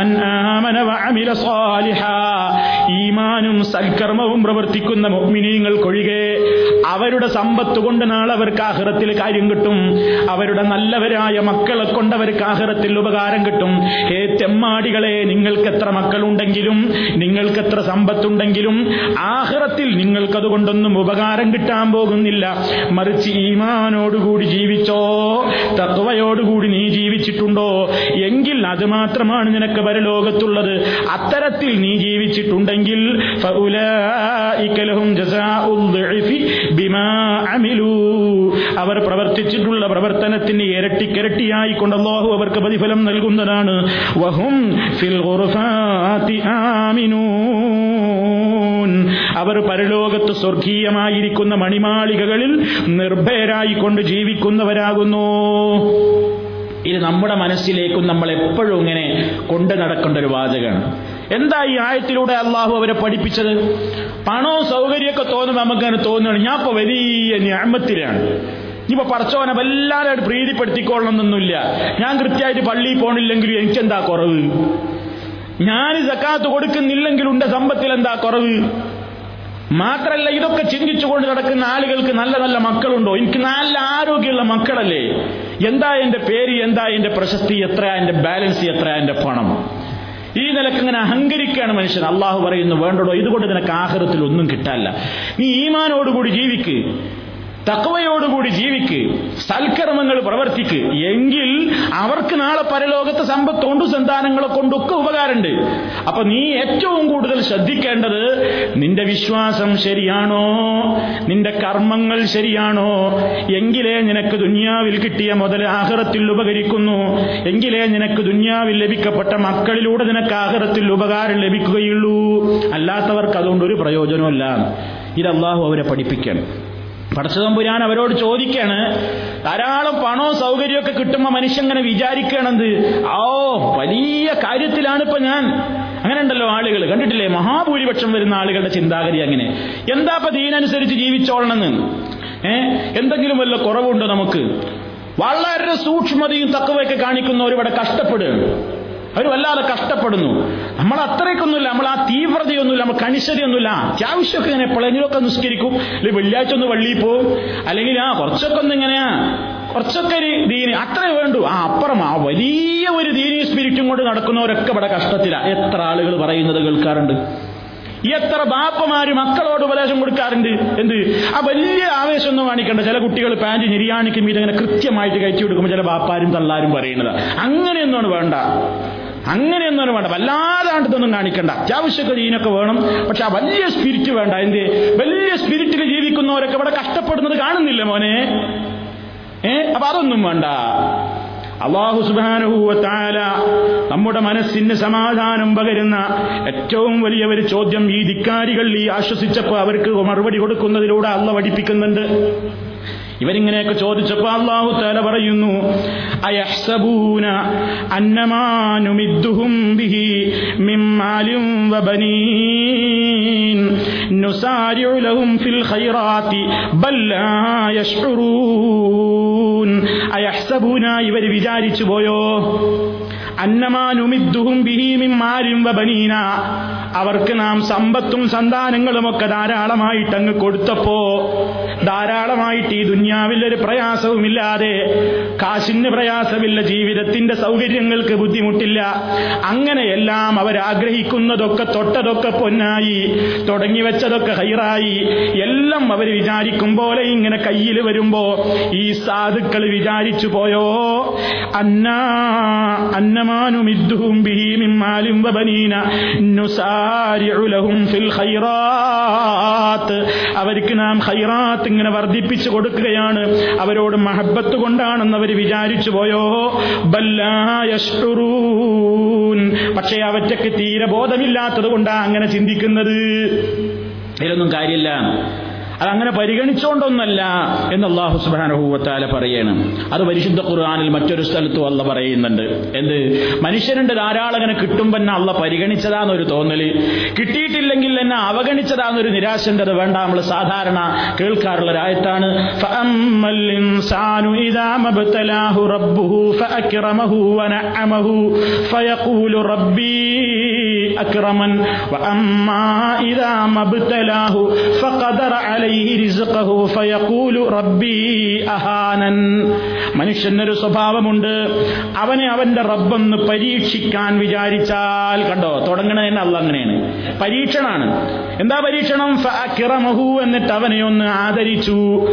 ഈമാനും സൽക്കർമ്മവും പ്രവർത്തിക്കുന്ന മൊമിനീങ്ങൾക്കൊഴികെ അവരുടെ സമ്പത്ത് കൊണ്ട് നാളെ അവർക്ക് ആഹ്റത്തിൽ കാര്യം കിട്ടും. അവരുടെ നല്ലവരായ മക്കളെ കൊണ്ട് അവർക്ക് ആഹ്റത്തിൽ ഉപകാരം കിട്ടും. ഹേ തെമ്മാടികളെ നിങ്ങൾക്ക് എത്ര മക്കളുണ്ടെങ്കിലും നിങ്ങൾക്ക് എത്ര സമ്പത്തുണ്ടെങ്കിലും ആഹ്റത്തിൽ നിങ്ങൾക്കതുകൊണ്ടൊന്നും ഉപകാരം കിട്ടാൻ പോകുന്നില്ല. മറിച്ച് ഈമാനോടുകൂടി ജീവിച്ചോ തത്വയോടുകൂടി നീ ജീവിച്ചിട്ടുണ്ടോ? എങ്കിൽ അത് മാത്രമാണ് നിനക്ക് പരലോകത്തുള്ളത്. അത്തരത്തിൽ നീ ജീവിച്ചിട്ടുണ്ടെങ്കിൽ ബിമാ അവർ പ്രവർത്തിച്ചിട്ടുള്ള പ്രവർത്തനത്തിന് ഇരട്ടിക്കരട്ടിയായി കൊണ്ട് കൊണ്ടല്ലാഹു അവർക്ക് പ്രതിഫലം നൽകുന്നതാണ്. വഹും ഫിൽ അവർ പരലോകത്ത് സ്വർഗീയമായിരിക്കുന്ന മണിമാളികകളിൽ നിർഭയരായിക്കൊണ്ട് ജീവിക്കുന്നവരാകുന്നു. ഇത് നമ്മുടെ മനസ്സിലേക്കും നമ്മൾ എപ്പോഴും ഇങ്ങനെ കൊണ്ടു നടക്കേണ്ട ഒരു വാചകമാണ്. എന്താ ഈ ആയത്തിലൂടെ അള്ളാഹു അവരെ പഠിപ്പിച്ചത്? പണവും സൗകര്യമൊക്കെ തോന്നുമ്പോൾ നമുക്കങ്ങനെ തോന്നുകയാണ്. ഞാൻ ഇപ്പൊ വലിയ ഞാമത്തിലാണ്. ഇനിയിപ്പോ പറച്ചോനെ വല്ലാതെ പ്രീതിപ്പെടുത്തിക്കൊള്ളണമെന്നൊന്നുമില്ല. ഞാൻ കൃത്യമായിട്ട് പള്ളിയിൽ പോണില്ലെങ്കിലും എനിക്കെന്താ കുറവ്? ഞാൻ സക്കാത്ത് കൊടുക്കുന്നില്ലെങ്കിലും ഉണ്ട സമ്പത്തിൽ എന്താ കുറവ്? മാത്രല്ല ഇതൊക്കെ ചിന്തിച്ചുകൊണ്ട് നടക്കുന്ന ആളുകൾക്ക് നല്ല നല്ല മക്കളുണ്ടോ? എനിക്ക് നല്ല ആരോഗ്യമുള്ള മക്കളല്ലേ? എന്താ എന്റെ പേര്? എന്താ എന്റെ പ്രശസ്തി? എത്ര എന്റെ ബാലൻസ്? എത്ര എന്റെ പണം? ഈ നിലയ്ക്ക് ഇങ്ങനെ അഹങ്കരിക്കുകയാണ് മനുഷ്യൻ. അള്ളാഹു പറയുന്നു വേണ്ടടോ ഇതുകൊണ്ട് നിനക്ക് ആഹൃത്തിൽ ഒന്നും കിട്ടാല്ല നീ ഈമാനോടുകൂടി ജീവിക്ക്. തക്കവയോടുകൂടി ജീവിക്ക് സൽക്കർമ്മങ്ങൾ പ്രവർത്തിക്ക്. എങ്കിൽ അവർക്ക് നാളെ പരലോകത്ത് സമ്പത്ത് കൊണ്ടും സന്താനങ്ങളെ കൊണ്ടൊക്കെ ഉപകാരമുണ്ട്. അപ്പൊ നീ ഏറ്റവും കൂടുതൽ ശ്രദ്ധിക്കേണ്ടത് നിന്റെ വിശ്വാസം ശരിയാണോ? നിന്റെ കർമ്മങ്ങൾ ശരിയാണോ? എങ്കിലേ നിനക്ക് ദുന്യാവിൽ കിട്ടിയ മുതൽ ആഹ്റത്തിൽ ഉപകരിക്കുന്നു. എങ്കിലേ നിനക്ക് ദുന്യാവിൽ ലഭിക്കപ്പെട്ട മക്കളിലൂടെ നിനക്ക് ആഹ്റത്തിൽ ഉപകാരം ലഭിക്കുകയുള്ളൂ. അല്ലാത്തവർക്ക് അതുകൊണ്ട് ഒരു പ്രയോജനമല്ല ഇത് അള്ളാഹു അവരെ പഠിപ്പിക്കണം. പടച്ചതമ്പുരാൻ അവരോട് ചോദിക്കാണ് ധാരാളം പണവും സൗകര്യമൊക്കെ കിട്ടുമ്പോൾ മനുഷ്യൻ ഇങ്ങനെ വിചാരിക്കണത് ഓ വലിയ കാര്യത്തിലാണ് ഇപ്പൊ ഞാൻ. അങ്ങനെ ഉണ്ടല്ലോ ആളുകൾ കണ്ടിട്ടില്ലേ? മഹാഭൂരിപക്ഷം വരുന്ന ആളുകളുടെ ചിന്താഗതി അങ്ങനെ. എന്താ ഇപ്പൊ ദീനനുസരിച്ച് ജീവിച്ചോളണമെന്ന്? ഏ? എന്തെങ്കിലും വല്ല കുറവുണ്ടോ നമുക്ക്? വളരെ സൂക്ഷ്മതയും തക്കവയൊക്കെ കാണിക്കുന്നവർ ഇവിടെ കഷ്ടപ്പെടുകയാണ്. അവർ വല്ലാതെ കഷ്ടപ്പെടുന്നു. നമ്മൾ അത്രയ്ക്കൊന്നുമില്ല നമ്മൾ ആ തീവ്രതയൊന്നുമില്ല നമ്മൾ കണിശതയൊന്നുമില്ല. അത്യാവശ്യമൊക്കെ ഇങ്ങനെ എപ്പോഴെങ്കിലുമൊക്കെ നിസ്കരിക്കും. അല്ലെങ്കിൽ വെള്ളിയാഴ്ച ഒന്ന് വള്ളിയിൽ പോവും. അല്ലെങ്കിൽ ആ കുറച്ചൊക്കെ ഒന്ന് ഇങ്ങനെയാ കുറച്ചൊക്കെ ഒരു ദീനി അത്രേ വേണ്ടു. ആ അപ്പുറം ആ വലിയ ഒരു ദീനി സ്പിരിറ്റും കൊണ്ട് നടക്കുന്നവരൊക്കെ ഇവിടെ കഷ്ടത്തിലാണ് എത്ര ആളുകൾ പറയുന്നത് കേൾക്കാറുണ്ട്. എത്ര ബാപ്പമാരും മക്കളോട് ഉപദേശം കൊടുക്കാറുണ്ട്. എന്ത്? ആ വലിയ ആവേശം ഒന്നും കാണിക്കണ്ട. ചില കുട്ടികൾ പാന്റ് നിര്യാണിക്കും ഇതങ്ങനെ കൃത്യമായിട്ട് കയറ്റി കൊടുക്കുമ്പോൾ ചില ബാപ്പാരും തള്ളാരും പറയുന്നത്. അങ്ങനെയൊന്നും വേണ്ട. അങ്ങനെയൊന്നും വേണ്ട. വല്ലാതാണ്ട് ഇതൊന്നും കാണിക്കണ്ട. അത്യാവശ്യമൊക്കെ ജീനൊക്കെ വേണം. പക്ഷെ ആ വലിയ സ്പിരിറ്റ് വേണ്ട. എന്ത്? വലിയ സ്പിരിറ്റിൽ ജീവിക്കുന്നവരൊക്കെ ഇവിടെ കഷ്ടപ്പെടുന്നത് കാണുന്നില്ല മോനെ. ഏ? അപ്പൊ അതൊന്നും വേണ്ട. അള്ളാഹു സുബാനുഭൂവത്താല നമ്മുടെ മനസ്സിന് സമാധാനം പകരുന്ന ഏറ്റവും വലിയ ഒരു ചോദ്യം ഈ ധിക്കാരികൾ ഈ ആശ്വസിച്ചപ്പോ അവർക്ക് മറുപടി കൊടുക്കുന്നതിലൂടെ അള്ള പഠിപ്പിക്കുന്നുണ്ട്. ഇവരിങ്ങനെയൊക്കെ ചോദിച്ചപ്പോ അള്ളാഹു തല പറയുന്നു അയഹ്സബൂന അന്നമാനുമിദ്ദുഹും ബിഹി മിമ്മാലും വബനീൻ നുസാരിഉ ലഹും ഫിൽ ഖൈറാത്തി ലാ യശ്ഉറൂൻ. അയഹ്സബൂന ഇവർ വിചാരിച്ചു പോയോ? അന്നമാനുമിദ്ദുഹും ബിഹി മിമ്മാലും വബനീന അവർക്ക് നാം സമ്പത്തും സന്താനങ്ങളും ഒക്കെ ധാരാളമായിട്ട് അങ്ങ് കൊടുത്തപ്പോ ധാരാളമായിട്ട് ഈ ദുന്യാവിൽ ഒരു പ്രയാസവുമില്ലാതെ കാശിന് പ്രയാസമില്ല ജീവിതത്തിന്റെ സൗകര്യങ്ങൾക്ക് ബുദ്ധിമുട്ടില്ല അങ്ങനെയെല്ലാം അവരാഗ്രഹിക്കുന്നതൊക്കെ തൊട്ടതൊക്കെ പൊന്നായി തുടങ്ങി വെച്ചതൊക്കെ ഹൈറായി എല്ലാം അവർ വിചാരിക്കും പോലെ ഇങ്ങനെ കയ്യിൽ വരുമ്പോ ഈ സാധുക്കൾ വിചാരിച്ചു പോയോ? അന്നാ അന്നമാനുമിദ്ദുഹും ബിഹി മിമ്മാലിം വബനീന ഖൈറാത്ത് അവർക്ക് നാം ഹൈറാത്ത് ഇങ്ങനെ വർദ്ധിപ്പിച്ചു കൊടുക്കുകയാണ്. അവരോട് മഹബത്ത് കൊണ്ടാണെന്ന് അവർ വിചാരിച്ചു പോയോ? ബല്ലായഷ്റൂൻ പക്ഷേ അവറ്റക്ക് തീരെ ബോധമില്ലാത്തത് കൊണ്ടാ അങ്ങനെ ചിന്തിക്കുന്നത്. ഇതിലൊന്നും കാര്യമില്ല. അതങ്ങനെ പരിഗണിച്ചുകൊണ്ടൊന്നല്ല എന്ന് അള്ളാഹു സുബാനഹൂവത്താല പറയണം അത് പരിശുദ്ധ ഖുർആാനിൽ മറ്റൊരു സ്ഥലത്തും അല്ല പറയുന്നുണ്ട് എന്ത് മനുഷ്യനുണ്ട് ധാരാളം അങ്ങനെ കിട്ടുമ്പോൾ തന്നെ അള്ള പരിഗണിച്ചതാന്നൊരു തോന്നല് കിട്ടിയിട്ടില്ലെങ്കിൽ എന്നെ അവഗണിച്ചതാന്നൊരു നിരാശന്റെ അത് വേണ്ട നമ്മൾ സാധാരണ കേൾക്കാറുള്ള ഒരായത്താണ് فأما الإنسان إذا ما ابتلاه ربه فأكرمه ونعمه فيقول ربي أكرمن وأما إذا ما ابتلاه فقدر عليه മനുഷ്യനൊരു സ്വഭാവമുണ്ട്. അവനെ അവന്റെ റബ്ബെന്ന് പരീക്ഷിക്കാൻ വിചാരിച്ചാൽ കണ്ടോ? തുടങ്ങണതന്നെ അല്ല അങ്ങനെയാണ്. പരീക്ഷണാണ്. എന്താ പരീക്ഷണം? എന്നിട്ട് അവനെ ഒന്ന് ആദരിച്ചു.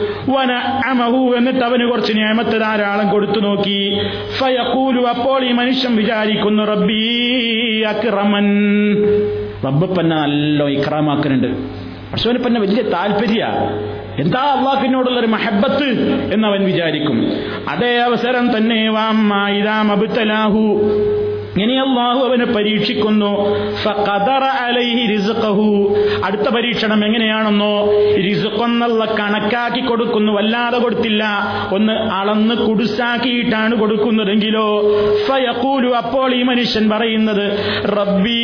എന്നിട്ട് അവന് കുറച്ച് നിയമത്ത് ധാരാളം കൊടുത്തു നോക്കി. ഫയക്കൂലു അപ്പോൾ ഈ മനുഷ്യൻ വിചാരിക്കുന്നു റബ്ബി അക്രമൻ. റബ്ബപ്പന്നല്ലോ ഇക്രമാക്കുന്നുണ്ട്. പക്ഷെ പന്ന വലിയ താല്പര്യ. എന്താ അള്ളാഹിനോടുള്ള ഒരു മഹബത്ത് എന്നവൻ വിചാരിക്കും. അതേ അവസരം തന്നെ വാമ്മാഹു ഇനി അള്ളാഹു അവനെ പരീക്ഷിക്കുന്നു. അടുത്ത പരീക്ഷണം എങ്ങനെയാണെന്നോ റിസുക്കൊന്നുള്ള കണക്കാക്കി കൊടുക്കുന്നു. വല്ലാതെ കൊടുത്തില്ല. ഒന്ന് അളന്ന് കുടുസാക്കിയിട്ടാണ് കൊടുക്കുന്നതെങ്കിലോ ഫയഖൂലു അപ്പോൾ ഈ മനുഷ്യൻ പറയുന്നത് റബ്ബീ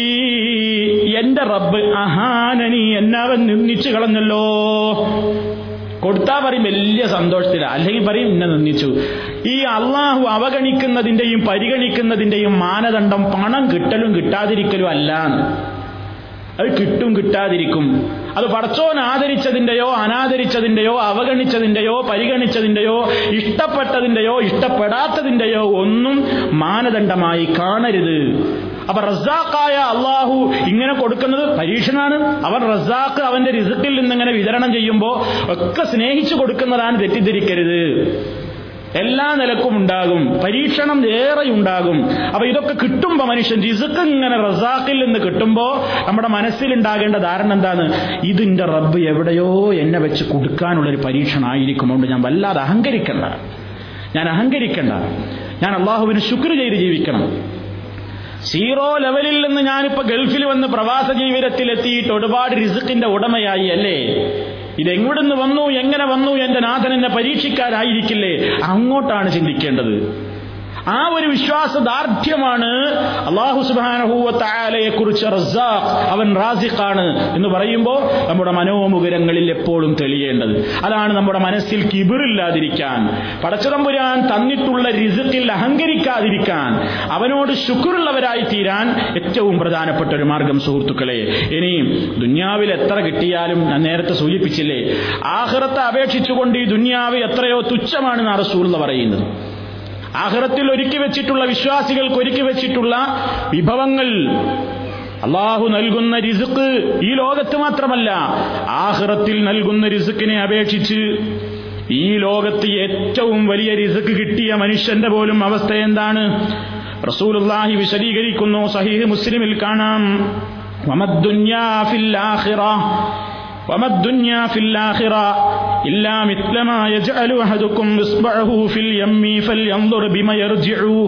എന്റെ റബ്ബ് അഹാനനി എന്നവൻ നിന്ദിച്ചു കളഞ്ഞല്ലോ. കൊടുത്താ പറയും വലിയ സന്തോഷത്തില. അല്ലെങ്കിൽ പറയും എന്നെ നിന്ദിച്ചു. ഈ അള്ളാഹു അവഗണിക്കുന്നതിന്റെയും പരിഗണിക്കുന്നതിന്റെയും മാനദണ്ഡം പണം കിട്ടലും കിട്ടാതിരിക്കലും അല്ലാന്ന്. അത് കിട്ടും കിട്ടാതിരിക്കും. അത് പടച്ചോൻ ആദരിച്ചതിന്റെയോ അനാദരിച്ചതിന്റെയോ അവഗണിച്ചതിന്റെയോ പരിഗണിച്ചതിന്റെയോ ഇഷ്ടപ്പെട്ടതിന്റെയോ ഇഷ്ടപ്പെടാത്തതിന്റെയോ ഒന്നും മാനദണ്ഡമായി കാണരുത്. അപ്പൊ റസാഖായ അള്ളാഹു ഇങ്ങനെ കൊടുക്കുന്നത് പരീക്ഷനാണ് അവൻ റസാഖ് അവന്റെ റിസക്കിൽ നിന്ന് ഇങ്ങനെ വിതരണം ചെയ്യുമ്പോൾ ഒക്കെ സ്നേഹിച്ചു കൊടുക്കുന്നതാണ് തെറ്റിദ്ധരിക്കരുത്. എല്ലാ നിലക്കും ഉണ്ടാകും. പരീക്ഷണം ഏറെ ഉണ്ടാകും. അപ്പൊ ഇതൊക്കെ കിട്ടുമ്പോ മനുഷ്യൻ റിസുക്ക് ഇങ്ങനെ റസാഖിൽ നിന്ന് കിട്ടുമ്പോ നമ്മുടെ മനസ്സിലുണ്ടാകേണ്ട ധാരണ എന്താണ്? ഇതിന്റെ റബ്ബ് എവിടെയോ എന്നെ വെച്ച് കൊടുക്കാനുള്ളൊരു പരീക്ഷണമായിരിക്കും അതുകൊണ്ട് ഞാൻ വല്ലാതെ അഹങ്കരിക്കണ്ട. ഞാൻ അഹങ്കരിക്കണ്ട. ഞാൻ അള്ളാഹുവിന് ശുക്ർ ചെയ്ത് ജീവിക്കണം. സീറോ ലെവലിൽ നിന്ന് ഞാനിപ്പോ ഗൾഫിൽ വന്ന് പ്രവാസ ജീവിതത്തിൽ എത്തിയിട്ട് ഒരുപാട് റിസുക്കിന്റെ ഉടമയായി അല്ലേ? ഇതെങ്ങോടുന്ന് വന്നു എങ്ങനെ വന്നു എന്റെ നാഥൻ എന്നെ പരീക്ഷിക്കാനായിരിക്കില്ലേ? അങ്ങോട്ടാണ് ചിന്തിക്കേണ്ടത്. ആ ഒരു വിശ്വാസ ദാർഢ്യമാണ് അള്ളാഹു സുബാനഹൂവത്തായാലയെ കുറിച്ച് റസാഖ് അവൻ റാസിഖാണ് എന്ന് പറയുമ്പോൾ നമ്മുടെ മനോമുഖരങ്ങളിൽ എപ്പോഴും തെളിയേണ്ടത്. അതാണ് നമ്മുടെ മനസ്സിൽ കിബിറില്ലാതിരിക്കാൻ പടച്ചതമ്പുരാൻ തന്നിട്ടുള്ള റിസുക്കിൽ അഹങ്കരിക്കാതിരിക്കാൻ അവനോട് ശുക്രുള്ളവരായി തീരാൻ ഏറ്റവും പ്രധാനപ്പെട്ട ഒരു മാർഗം സുഹൃത്തുക്കളെ ഇനിയും ദുന്യാവിൽ എത്ര കിട്ടിയാലും ഞാൻ നേരത്തെ സൂചിപ്പിച്ചില്ലേ ആഹ്റത്തെ അപേക്ഷിച്ചുകൊണ്ട് ഈ ദുന്യാവ് എത്രയോ തുച്ഛമാണെന്ന് റസൂള്ള പറയുന്നത്. ആഹ്റത്തിൽ ഒരുക്കി വെച്ചിട്ടുള്ള വിശ്വാസികൾക്ക് ഒരുക്കി വെച്ചിട്ടുള്ള വിഭവങ്ങൾ അള്ളാഹു നൽകുന്ന റിസുക്ക് ഈ ലോകത്ത് മാത്രമല്ല ആഹ്റത്തിൽ നൽകുന്ന റിസുക്കിനെ അപേക്ഷിച്ച് ഈ ലോകത്ത് ഏറ്റവും വലിയ റിസുക്ക് കിട്ടിയ മനുഷ്യന്റെ പോലും അവസ്ഥ എന്താണ്? റസൂലുള്ളാഹി വിശദീകരിക്കുന്നു സഹീഹ് മുസ്ലിമിൽ കാണാം. وما الدنيا في الآخرة إلا مثل ما يجعل أحدكم إصبعه في اليم فلينظر بما يرجعه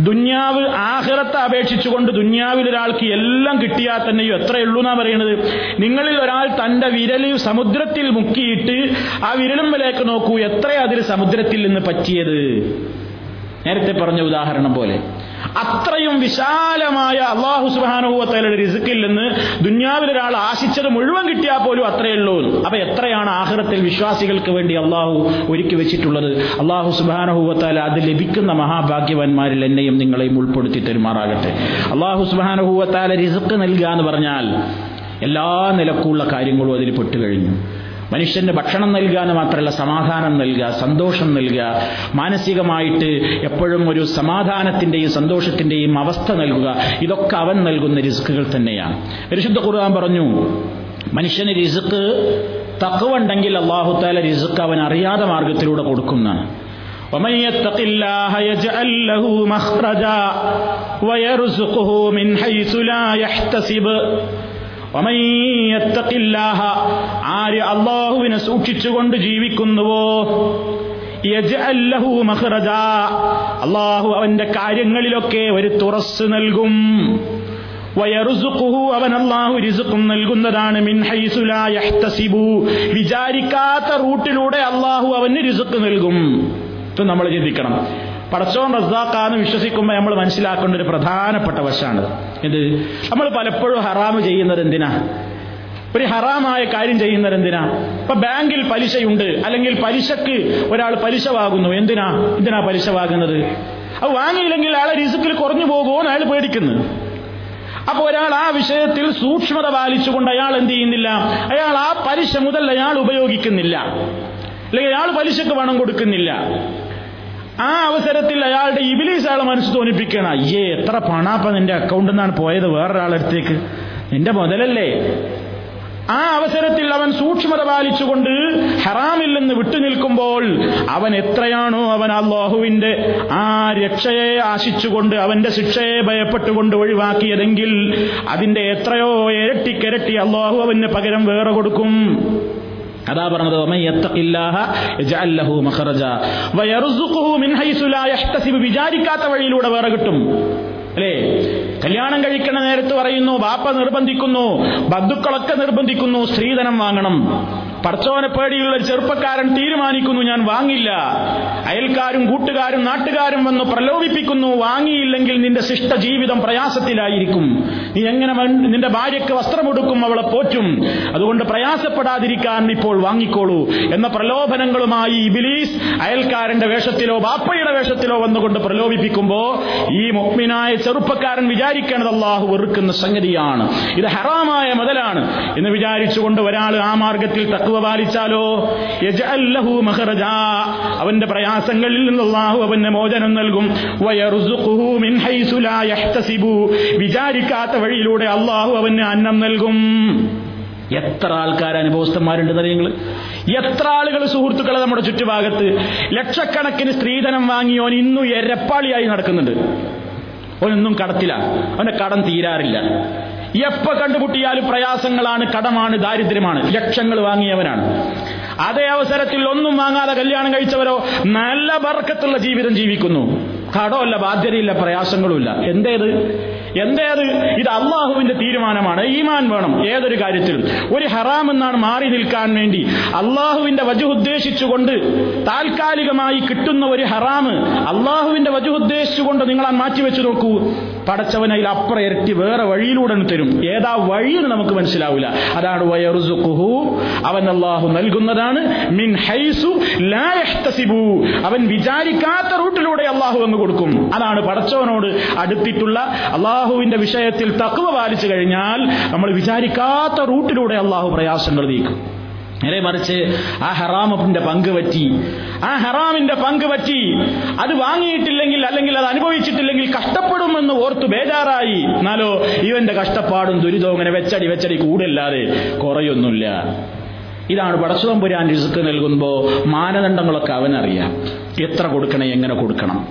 ദുന്യാവ് ആഹ്റത്തെ അപേക്ഷിച്ചുകൊണ്ട് ദുന്യാവിൽ ഒരാൾക്ക് എല്ലാം കിട്ടിയാൽ തന്നെയും എത്രയുള്ളൂ എന്നാ പറയുന്നത് നിങ്ങളിൽ ഒരാൾ തന്റെ വിരല് സമുദ്രത്തിൽ മുക്കിയിട്ട് ആ വിരലുമ്പലേക്ക് നോക്കൂ എത്ര അതിൽ സമുദ്രത്തിൽ നിന്ന് പറ്റിയത് നേരത്തെ പറഞ്ഞ ഉദാഹരണം പോലെ അത്രയും വിശാലമായ അള്ളാഹു സുബാനുഭവത്തലയുടെ റിസുക്കിൽ നിന്ന് ദുന്യാവിൽ ഒരാൾ ആശിച്ചത് മുഴുവൻ കിട്ടിയാൽ പോലും അത്രയേ ഉള്ളൂ. അപ്പൊ എത്രയാണ് ആഹ്റത്തിൽ വിശ്വാസികൾക്ക് വേണ്ടി അള്ളാഹു ഒരുക്കി വെച്ചിട്ടുള്ളത്? അള്ളാഹു സുബാനുഭവത്താല അത് ലഭിക്കുന്ന മഹാഭാഗ്യവാന്മാരിൽ എന്നെയും നിങ്ങളെയും ഉൾപ്പെടുത്തി തരുമാറാകട്ടെ. അള്ളാഹു സുബാനുഭവത്താല റിസുക്ക് നൽകുക എന്ന് പറഞ്ഞാൽ എല്ലാ നിലക്കുള്ള കാര്യങ്ങളും അതിൽ പെട്ടുകഴിഞ്ഞു. മനുഷ്യന് ഭക്ഷണം നൽകുക എന്ന് മാത്രമല്ല സമാധാനം നൽകുക സന്തോഷം നൽകുക മാനസികമായിട്ട് എപ്പോഴും ഒരു സമാധാനത്തിന്റെയും സന്തോഷത്തിന്റെയും അവസ്ഥ നൽകുക ഇതൊക്കെ അവൻ നൽകുന്ന റിസ്കുകൾ തന്നെയാണ് പരിശുദ്ധ ഖുർആൻ പറഞ്ഞു മനുഷ്യന് റിസുക്ക് തക്കവുണ്ടെങ്കിൽ അള്ളാഹുത്താല റിസുക്ക് അവൻ അറിയാതെ മാർഗത്തിലൂടെ കൊടുക്കുന്നതാണ് ومن يتق الله يجعل له مخرجا ويرزقه من حيث لا يحتسب ആര് അള്ളാഹുവിനെ സൂക്ഷിച്ചുകൊണ്ട് ജീവിക്കുന്നുവോ? അള്ളാഹു അവന്റെ കാര്യങ്ങളിലൊക്കെ ഒരു തുറസ് നൽകും. അവൻ അള്ളാഹു രിസുക്കും നൽകുന്നതാണ്. വിചാരിക്കാത്ത റൂട്ടിലൂടെ അള്ളാഹു അവന് രിസുക്ക് നൽകും. നമ്മൾ ചിന്തിക്കണം. പടച്ചോൻ റസാക്കാന്ന് വിശ്വസിക്കുമ്പോൾ നമ്മൾ മനസ്സിലാക്കേണ്ട ഒരു പ്രധാനപ്പെട്ട വശമാണ് ഇത് നമ്മൾ പലപ്പോഴും ഹറാമ് ചെയ്യുന്നത് എന്തിനാ? ഒരു ഹറാമായ കാര്യം ചെയ്യുന്നത് എന്തിനാ? ഇപ്പൊ ബാങ്കിൽ പലിശയുണ്ട് അല്ലെങ്കിൽ പലിശക്ക് ഒരാൾ പലിശ വാങ്ങുന്നു എന്തിനാ? എന്തിനാ പലിശ വാങ്ങുന്നത് അത് വാങ്ങിയില്ലെങ്കിൽ അയാളെ റിസുക്കിൽ കുറഞ്ഞു പോകുമോ അയാൾ പേടിക്കുന്നു. അപ്പൊ ഒരാൾ ആ വിഷയത്തിൽ സൂക്ഷ്മത പാലിച്ചുകൊണ്ട് അയാൾ എന്ത് ചെയ്യുന്നില്ല? അയാൾ ആ പലിശ മുതൽ അയാൾ ഉപയോഗിക്കുന്നില്ല. അല്ലെങ്കിൽ അയാൾ പലിശക്ക് പണം കൊടുക്കുന്നില്ല. ആ അവസരത്തിൽ അയാളുടെ ഇബിലീസ് അയാളെ മനസ്സ് തോന്നിപ്പിക്കണം അയ്യേ എത്ര പണാപ്പ നിന്റെ അക്കൗണ്ടിൽ നിന്നാണ് പോയത് വേറൊരാളടുത്തേക്ക്. നിന്റെ മുതലല്ലേ? ആ അവസരത്തിൽ അവൻ സൂക്ഷ്മത പാലിച്ചുകൊണ്ട് ഹറാമിൽ നിന്ന് വിട്ടുനിൽക്കുമ്പോൾ അവൻ എത്രയാണോ അവൻ അള്ളാഹുവിന്റെ ആ രക്ഷയെ ആശിച്ചുകൊണ്ട് അവന്റെ ശിക്ഷയെ ഭയപ്പെട്ടുകൊണ്ട് ഒഴിവാക്കിയതെങ്കിൽ അതിന്റെ എത്രയോ ഇരട്ടിക്കിരട്ടി അള്ളാഹു അവന് പകരം വേറെ കൊടുക്കും. അതാ പറഞ്ഞത് വിചാരിക്കാത്ത വഴിയിലൂടെ വേറെ കിട്ടും. അല്ലേ? കല്യാണം കഴിക്കണ നേരത്ത് പറയുന്നു ബാപ്പ നിർബന്ധിക്കുന്നു ബന്ധുക്കളൊക്കെ നിർബന്ധിക്കുന്നു സ്ത്രീധനം വാങ്ങണം. പടച്ചോനെ പേടിയുള്ള ചെറുപ്പക്കാരൻ തീരുമാനിക്കുന്നു ഞാൻ വാങ്ങില്ല. അയൽക്കാരും കൂട്ടുകാരും നാട്ടുകാരും വന്ന് പ്രലോഭിപ്പിക്കുന്നു വാങ്ങിയില്ലെങ്കിൽ നിന്റെ ശിഷ്ട ജീവിതം പ്രയാസത്തിലായിരിക്കും. നീ എങ്ങനെ നിന്റെ ഭാര്യയ്ക്ക് വസ്ത്രമൊടുക്കും അവളെ പോറ്റും. അതുകൊണ്ട് പ്രയാസപ്പെടാതിരിക്കാൻ ഇപ്പോൾ വാങ്ങിക്കോളൂ എന്ന പ്രലോഭനങ്ങളുമായി ഇബിലീസ് അയൽക്കാരന്റെ വേഷത്തിലോ ബാപ്പയുടെ വേഷത്തിലോ വന്നുകൊണ്ട് പ്രലോഭിപ്പിക്കുമ്പോ ഈ മുഗ്മിനായ ചെറുപ്പക്കാരൻ വിചാരിക്കേണ്ടത് അള്ളാഹു വെറുക്കുന്ന സംഗതിയാണ്. ഇത് ഹറാമായ മുതലാണ്. എന്ന് വിചാരിച്ചുകൊണ്ട് ഒരാൾ ആ മാർഗത്തിൽ തക്ക തക്കുവ പാലിച്ചാലോ അവന്റെ പ്രയാസങ്ങളിൽ നിന്ന് അള്ളാഹു അവന് മോചനം നൽകും. വിചാരിക്കാത്ത വഴിയിലൂടെ അള്ളാഹു അവന് അന്നം നൽകും. എത്ര ആൾക്കാർ അനുഭവസ്ഥന്മാരുണ്ട് നിങ്ങൾ എത്ര ആളുകൾ സുഹൃത്തുക്കളെ നമ്മുടെ ചുറ്റുഭാഗത്ത്? ലക്ഷക്കണക്കിന് സ്ത്രീധനം വാങ്ങിയോൻ ഇന്നും എരപ്പാളിയായി നടക്കുന്നുണ്ട്. അവനൊന്നും കടത്തില്ല. അവന്റെ കടം തീരാറില്ല. എപ്പോ കണ്ടുമുട്ടിയാലും പ്രയാസങ്ങളാണ് കടമാണ് ദാരിദ്ര്യമാണ്. ലക്ഷങ്ങൾ വാങ്ങിയവനാണ്. അതേ അവസരത്തിൽ ഒന്നും വാങ്ങാതെ കല്യാണം കഴിച്ചവരോ നല്ല ബർക്കത്തുള്ള ജീവിതം ജീവിക്കുന്നു. കടമല്ല ബാധ്യതയില്ല പ്രയാസങ്ങളുമില്ല. എന്തേത്? എന്തേത്? ഇത് അള്ളാഹുവിന്റെ തീരുമാനമാണ്. ഈമാൻ വേണം ഏതൊരു കാര്യത്തിലും. ഒരു ഹറാം എന്നാണ് മാറി നിൽക്കാൻ വേണ്ടി അള്ളാഹുവിന്റെ വജു ഉദ്ദേശിച്ചുകൊണ്ട് താൽക്കാലികമായി കിട്ടുന്ന ഒരു ഹറാം അള്ളാഹുവിന്റെ വജു ഉദ്ദേശിച്ചുകൊണ്ട് നിങ്ങൾ മാറ്റിവെച്ച് നോക്കൂ. പടച്ചവൻ അതിൽ അപ്പുറം ഇരട്ടി വേറെ വഴിയിലൂടെ തരും. ഏതാ വഴിയെന്ന് നമുക്ക് മനസ്സിലാവില്ല. അതാണ് അവൻ അള്ളാഹു നൽകുന്നതാണ്. മിൻ ഹൈസു അവൻ വിചാരിക്കാത്ത റൂട്ടിലൂടെ അള്ളാഹു എന്ന് കൊടുക്കും. അതാണ് പടച്ചവനോട് അടുത്തിട്ടുള്ള അള്ളാഹുവിന്റെ വിഷയത്തിൽ തക്കവ പാലിച്ചു കഴിഞ്ഞാൽ നമ്മൾ വിചാരിക്കാത്ത റൂട്ടിലൂടെ അള്ളാഹു പ്രയാസങ്ങൾ നീക്കും. നേരെ മറിച്ച് ആ ഹറാമിന്റെ പങ്ക് പറ്റി. ആ ഹറാമിന്റെ പങ്ക് പറ്റി. അത് വാങ്ങിയിട്ടില്ലെങ്കിൽ അല്ലെങ്കിൽ അത് അനുഭവിച്ചിട്ടില്ലെങ്കിൽ കഷ്ടപ്പെടുമെന്ന് ഓർത്ത് ബേജാറായി. എന്നാലോ ഇവന്റെ കഷ്ടപ്പാടും ദുരിതവും ഇങ്ങനെ വെച്ചടി വെച്ചടി കൂടല്ലാതെ കുറയൊന്നുമില്ല. ഇതാണ് പടസുതം പുരാൻ രിസുക്ക് നൽകുമ്പോൾ മാനദണ്ഡങ്ങളൊക്കെ അവനറിയാം. എത്ര കൊടുക്കണം എങ്ങനെ കൊടുക്കണം?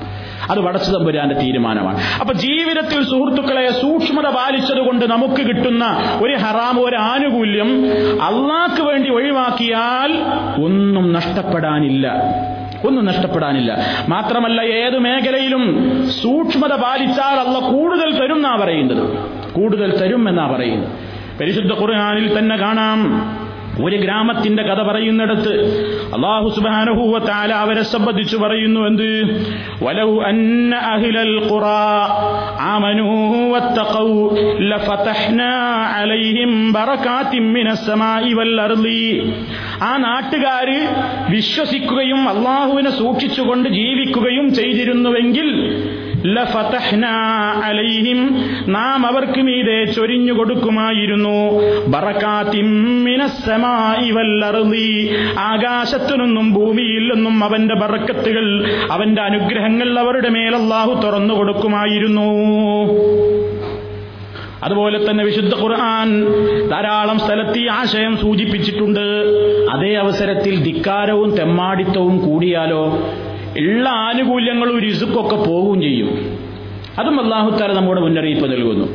അത് വടച്ചു തമ്പുരാന്റെ തീരുമാനമാണ്. അപ്പൊ ജീവിതത്തിൽ സുഹൃത്തുക്കളെ സൂക്ഷ്മത പാലിച്ചതുകൊണ്ട് നമുക്ക് കിട്ടുന്ന ഒരു ഹറാം ഒരു ആനുകൂല്യം അള്ളാക്ക് വേണ്ടി ഒഴിവാക്കിയാൽ ഒന്നും നഷ്ടപ്പെടാനില്ല. ഒന്നും നഷ്ടപ്പെടാനില്ല. മാത്രമല്ല ഏത് മേഖലയിലും സൂക്ഷ്മത പാലിച്ചാൽ അള്ള കൂടുതൽ തരും എന്നാ പറയുന്നത്. കൂടുതൽ തരും എന്നാ പറയുന്നത്. പരിശുദ്ധ ഖുർആനിൽ തന്നെ കാണാം. ഒരു ഗ്രാമത്തിന്റെ കഥ പറയുന്നിടത്ത് അള്ളാഹു സുബാനുഹൂവത്താല അവരെ സംബന്ധിച്ചു പറയുന്നു എന്ത്? വലൗ അന്ന അഹിലൽ ഖുറാ ആമനൂ വത്തഖൗ ലഫതഹ്നാ അലൈഹിം ബറകാതിൻ മിനസ് വൽ അർളി ആ നാട്ടുകാര് വിശ്വസിക്കുകയും അള്ളാഹുവിനെ സൂക്ഷിച്ചുകൊണ്ട് ജീവിക്കുകയും ചെയ്തിരുന്നുവെങ്കിൽ അലൈഹിം നാം അവർക്ക് മീതെ ചൊരിഞ്ഞു കൊടുക്കുമായിരുന്നു. ആകാശത്തു നിന്നും ഭൂമിയിൽ നിന്നും അവന്റെ ബറക്കത്തുകൾ അവന്റെ അനുഗ്രഹങ്ങൾ അവരുടെ മേൽ തുറന്നു കൊടുക്കുമായിരുന്നു. അതുപോലെ തന്നെ വിശുദ്ധ ഖുർആൻ ധാരാളം സ്ഥലത്ത് ഈ ആശയം സൂചിപ്പിച്ചിട്ടുണ്ട്. അതേ അവസരത്തിൽ ധിക്കാരവും തെമ്മാടിത്തവും കൂടിയാലോ? ഉള്ള ആനുകൂല്യങ്ങളും രിസുക്കൊക്കെ പോവുകയും ചെയ്യും അതും അള്ളാഹുത്താല നമ്മുടെ മുന്നറിയിപ്പ് നൽകുന്നു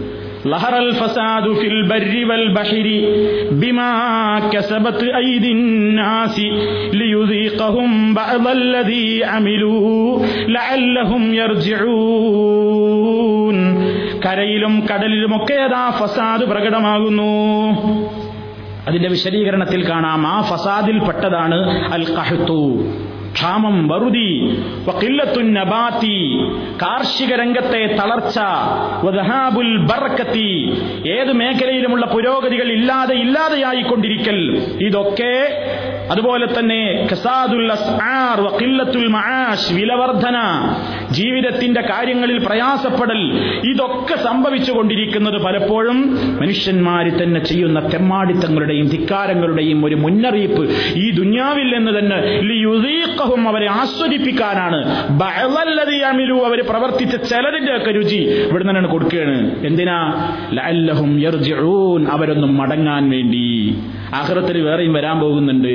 لهر الفساد في البر والبحر بما كسبت أيدي الناس ليذيقهم بعض الذي عملوا لعلهم يرجعون കരയിലും കടലിലുമൊക്കെ അതാ ഫസാദ് പ്രകടമാകുന്നു അതിന്റെ വിശദീകരണത്തിൽ കാണാം ആ ഫസാദിൽ പെട്ടതാണ് അൽ കഹത്തു ക്ഷാമം വറുതി നബാത്തി. കാർഷിക രംഗത്തെ തളർച്ച. ബർക്കത്തി. ഏത് മേഖലയിലുമുള്ള പുരോഗതികൾ ഇല്ലാതെ ഇല്ലാതെയായിക്കൊണ്ടിരിക്കൽ. ഇതൊക്കെ അതുപോലെ തന്നെ വിലവർധന ജീവിതത്തിന്റെ കാര്യങ്ങളിൽ പ്രയാസപ്പെടൽ ഇതൊക്കെ സംഭവിച്ചു കൊണ്ടിരിക്കുന്നത് പലപ്പോഴും മനുഷ്യന്മാർ തന്നെ ചെയ്യുന്ന തെമ്മാടിത്തങ്ങളുടെയും ധിക്കാരങ്ങളുടെയും ഒരു മുന്നറിയിപ്പ് ഈ ദുന്യാവിൽ നിന്ന് തന്നെ ലിയുദീഖഹും അവരെ ആസ്വദിപ്പിക്കാനാണ്. അവർ പ്രവർത്തിച്ച ചിലതിന്റെ ഒക്കെ രുചി ഇവിടെ നിന്നാണ് കൊടുക്കുകയാണ്. എന്തിനാ? ലഅല്ലഹും അവരൊന്നും മടങ്ങാൻ വേണ്ടി. ആഖിറത്തിൽ വേറെയും വരാൻ പോകുന്നുണ്ട്.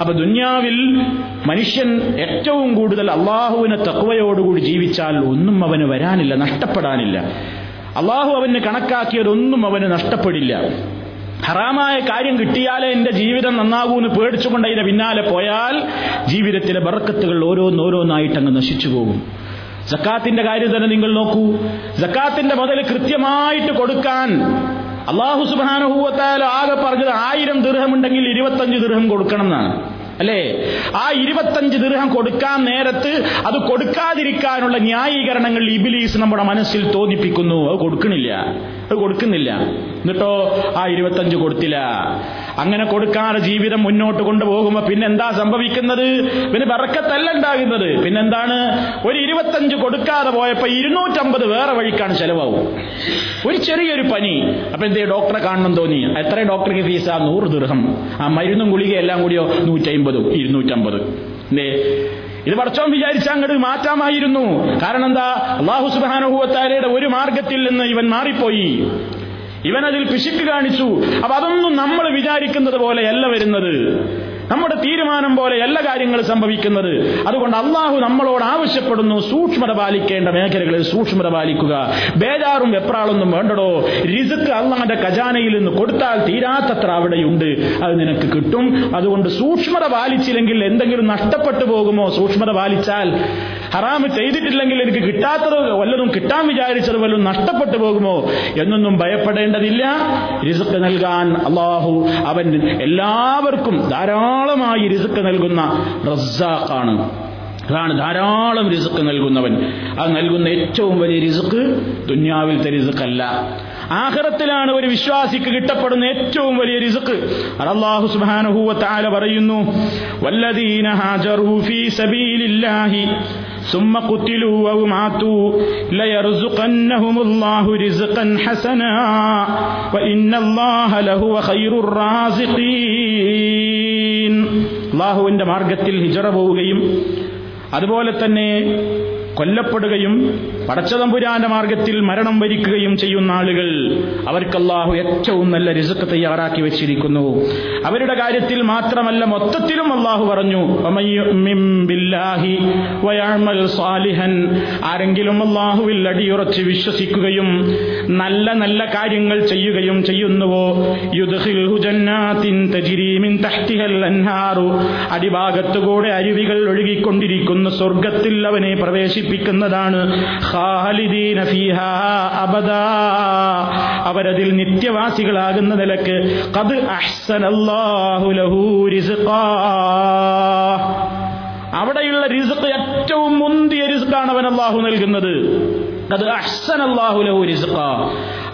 അപ്പൊ ദുന്യാവിൽ മനുഷ്യൻ ഏറ്റവും കൂടുതൽ അള്ളാഹുവിനെ തക്വയോടുകൂടി ജീവിച്ചാൽ ഒന്നും അവന് വരാനില്ല നഷ്ടപ്പെടാനില്ല. അള്ളാഹു അവന് കണക്കാക്കിയതൊന്നും അവന് നഷ്ടപ്പെടില്ല. ഹറാമായ കാര്യം കിട്ടിയാലേ എന്റെ ജീവിതം നന്നാകൂ എന്ന് പേടിച്ചുകൊണ്ട് അതിന്റെ പിന്നാലെ പോയാൽ ജീവിതത്തിലെ ബറക്കത്തുകൾ ഓരോന്നോരോന്നായിട്ട് അങ്ങ് നശിച്ചു പോകും. ജക്കാത്തിന്റെ കാര്യം തന്നെ നിങ്ങൾ നോക്കൂ. ജക്കാത്തിന്റെ മുതൽ കൃത്യമായിട്ട് കൊടുക്കാൻ അള്ളാഹു സുബാനുഭൂവത്താൽ ആകെ പറഞ്ഞത് ആയിരം ദീർഘമുണ്ടെങ്കിൽ ഇരുപത്തഞ്ച് ദീർഘം കൊടുക്കണം എന്നാണ് അല്ലേ? ആ ഇരുപത്തഞ്ച് ദീർഘം കൊടുക്കാൻ നേരത്ത് അത് കൊടുക്കാതിരിക്കാനുള്ള ന്യായീകരണങ്ങൾ ഇബിലീസ് നമ്മുടെ മനസ്സിൽ തോന്നിപ്പിക്കുന്നു. അത് കൊടുക്കണില്ല. അത് കൊടുക്കുന്നില്ല. എന്നിട്ടോ ആ ഇരുപത്തഞ്ച് കൊടുത്തില്ല. അങ്ങനെ കൊടുക്കാതെ ജീവിതം മുന്നോട്ട് കൊണ്ടുപോകുമ്പോ പിന്നെന്താ സംഭവിക്കുന്നത്? പിന്നെ ബറക്കത്തല്ല ഉണ്ടാകുന്നത്. പിന്നെന്താണ്? ഒരു ഇരുപത്തഞ്ച് കൊടുക്കാതെ പോയപ്പോ ഇരുന്നൂറ്റമ്പത് വേറെ വഴിക്കാണ് ചെലവാകും. ഒരു ചെറിയൊരു പനി. അപ്പൊ എന്തേ ഡോക്ടറെ കാണണം തോന്നി. എത്ര ഡോക്ടർക്ക് ഫീസാ? നൂറ് ദീർഘം ആ മരുന്നും ഗുളിക എല്ലാം കൂടിയോ? നൂറ്റമ്പതും. ഇരുന്നൂറ്റമ്പത് എന്തേ ഇത് പടച്ചോൻ വിചാരിച്ച അങ്ങോട്ട് മാറ്റാമായിരുന്നു. കാരണം എന്താ? അള്ളാഹു സുബാനുഭവത്താരയുടെ ഒരു മാർഗത്തിൽ നിന്ന് ഇവൻ മാറിപ്പോയി. ഇവൻ അതിൽ പിശുക്ക് കാണിച്ചു. അപ്പൊ അതൊന്നും നമ്മൾ വിചാരിക്കുന്നത് പോലെയല്ല വരുന്നത്. നമ്മുടെ തീരുമാനം പോലെ എല്ലാ കാര്യങ്ങളും സംഭവിക്കുന്നത്. അതുകൊണ്ട് അള്ളാഹു നമ്മളോട് ആവശ്യപ്പെടുന്നു സൂക്ഷ്മത പാലിക്കേണ്ട മേഖലകളിൽ സൂക്ഷ്മത പാലിക്കുക. ബേജാറും വെപ്രാളൊന്നും വേണ്ടടോ. റിസുക്ക് അള്ളാന്റെ ഖജാനയിൽ നിന്ന് കൊടുത്താൽ തീരാത്തത്ര അവിടെയുണ്ട്. അത് നിനക്ക് കിട്ടും. അതുകൊണ്ട് സൂക്ഷ്മത പാലിച്ചില്ലെങ്കിൽ എന്തെങ്കിലും നഷ്ടപ്പെട്ടു പോകുമോ? സൂക്ഷ്മത പാലിച്ചാൽ ഹറാമ് ചെയ്തിട്ടില്ലെങ്കിൽ എനിക്ക് കിട്ടാത്തത് വല്ലതും കിട്ടാൻ വിചാരിച്ചത് വല്ലതും നഷ്ടപ്പെട്ടു പോകുമോ എന്നൊന്നും ഭയപ്പെടേണ്ടതില്ല. റിസുക്ക് നൽകാൻ അള്ളാഹു അവൻ എല്ലാവർക്കും ധാരാളമായി റിസുക്ക് നൽകുന്ന റസ്സാഖാണ് അതാണ് ധാരാളം റിസുക്ക് നൽകുന്നവൻ. അത് നൽകുന്ന ഏറ്റവും വലിയ റിസുക്ക് ദുന്യാവിലത്തെ റിസുക്കല്ല ആഹ്റത്തിലാണ് ഒരു വിശ്വാസിക്ക് കിട്ടപ്പെടുന്ന ഏറ്റവും വലിയ റിസുക്ക് അള്ളാഹു വ പറയുന്നു വല്ലദീന ഹാജറു ഫീ സബീലില്ലാഹി ثم قتلوا أو ماتوا ليرزقنهم الله رزقا حسنا وإن الله لهو خير الرازقين അള്ളാഹുവിന്റെ മാർഗത്തിൽ ഹിജറ പോവുകയും അതുപോലെ തന്നെ കൊല്ലപ്പെടുകയും പടച്ചതമ്പുരാന്റെ മാർഗത്തിൽ മരണം വരിക്കുകയും ചെയ്യുന്ന ആളുകൾ അവർക്കല്ലാഹു ഏറ്റവും നല്ല രിസക്ക് തയ്യാറാക്കി വെച്ചിരിക്കുന്നു. അവരുടെ കാര്യത്തിൽ മാത്രമല്ല മൊത്തത്തിലും അള്ളാഹു പറഞ്ഞു ആരെങ്കിലും അള്ളാഹുവിൽ അടിയുറച്ച് വിശ്വസിക്കുകയും നല്ല നല്ല കാര്യങ്ങൾ ചെയ്യുകയും ചെയ്യുന്നുവോ? അടിഭാഗത്തുകൂടെ അരുവികൾ ഒഴുകിക്കൊണ്ടിരിക്കുന്ന. സ്വർഗത്തിൽ അവനെ പ്രവേശിപ്പിക്കുന്നതാണ്. അവരതിൽ നിത്യവാസികളാകുന്ന നിലയ്ക്ക് അവിടെയുള്ള റിസ്ക് ഏറ്റവും മുന്തിയ റിസ്ക്കാണ് അവൻ അള്ളാഹു നൽകുന്നത്.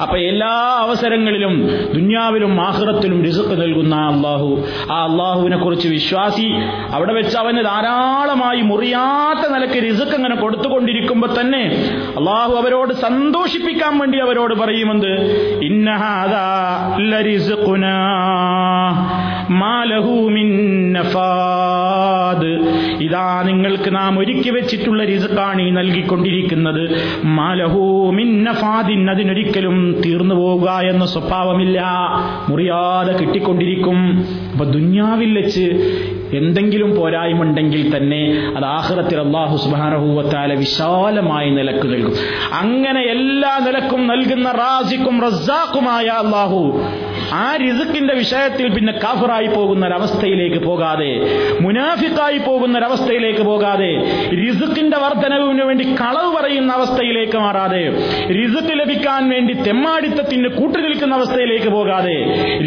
അപ്പൊ എല്ലാ അവസരങ്ങളിലും ദുന്യാവിലും ആഹ്റത്തിലും റിസുക്ക് നൽകുന്ന അള്ളാഹു ആ അള്ളാഹുവിനെ കുറിച്ച് വിശ്വാസി അവിടെ വെച്ച് അവന് ധാരാളമായി മുറിയാത്ത നിലയ്ക്ക് റിസുക്ക് അങ്ങനെ കൊടുത്തുകൊണ്ടിരിക്കുമ്പോ തന്നെ അള്ളാഹു അവരോട് സന്തോഷിപ്പിക്കാൻ വേണ്ടി അവരോട് പറയുമെന്ത്? ഇന്നഹാദാ ഇതാ നിങ്ങൾക്ക് നാം ഒരുക്കി വെച്ചിട്ടുള്ള റിസുക്കാണ് ഈ നൽകിക്കൊണ്ടിരിക്കുന്നത്. മാലഹൂമിന്നഫാദിൻ അതിനൊരിക്കലും തീർന്നു പോവുക എന്ന സ്വഭാവമില്ല. മുറിയാതെ കിട്ടിക്കൊണ്ടിരിക്കും. അപ്പൊ ദുന്യാവിൽ വെച്ച് എന്തെങ്കിലും പോരായ്മുണ്ടെങ്കിൽ തന്നെ അത് ആഹ്റത്തിൽ അള്ളാഹു സുബാനഹൂവത്താല വിശാലമായ നിലയ്ക്ക് നൽകും. അങ്ങനെ എല്ലാ നിലക്കും നൽകുന്ന റാസിക്കും റസാക്കുമായ അള്ളാഹു ആ റിസുക്കിന്റെ വിഷയത്തിൽ പിന്നെ കാഫറായി പോകുന്ന ഒരവസ്ഥയിലേക്ക് പോകാതെ മുനാഫിക്കായി പോകുന്ന ഒരവസ്ഥയിലേക്ക് പോകാതെ റിസുക്കിന്റെ വർധനവിന് വേണ്ടി കളവ് പറയുന്ന അവസ്ഥയിലേക്ക് മാറാതെ റിസുക്ക് ലഭിക്കാൻ വേണ്ടി തെമ്മാടിത്തത്തിന് കൂട്ടുനിൽക്കുന്ന അവസ്ഥയിലേക്ക് പോകാതെ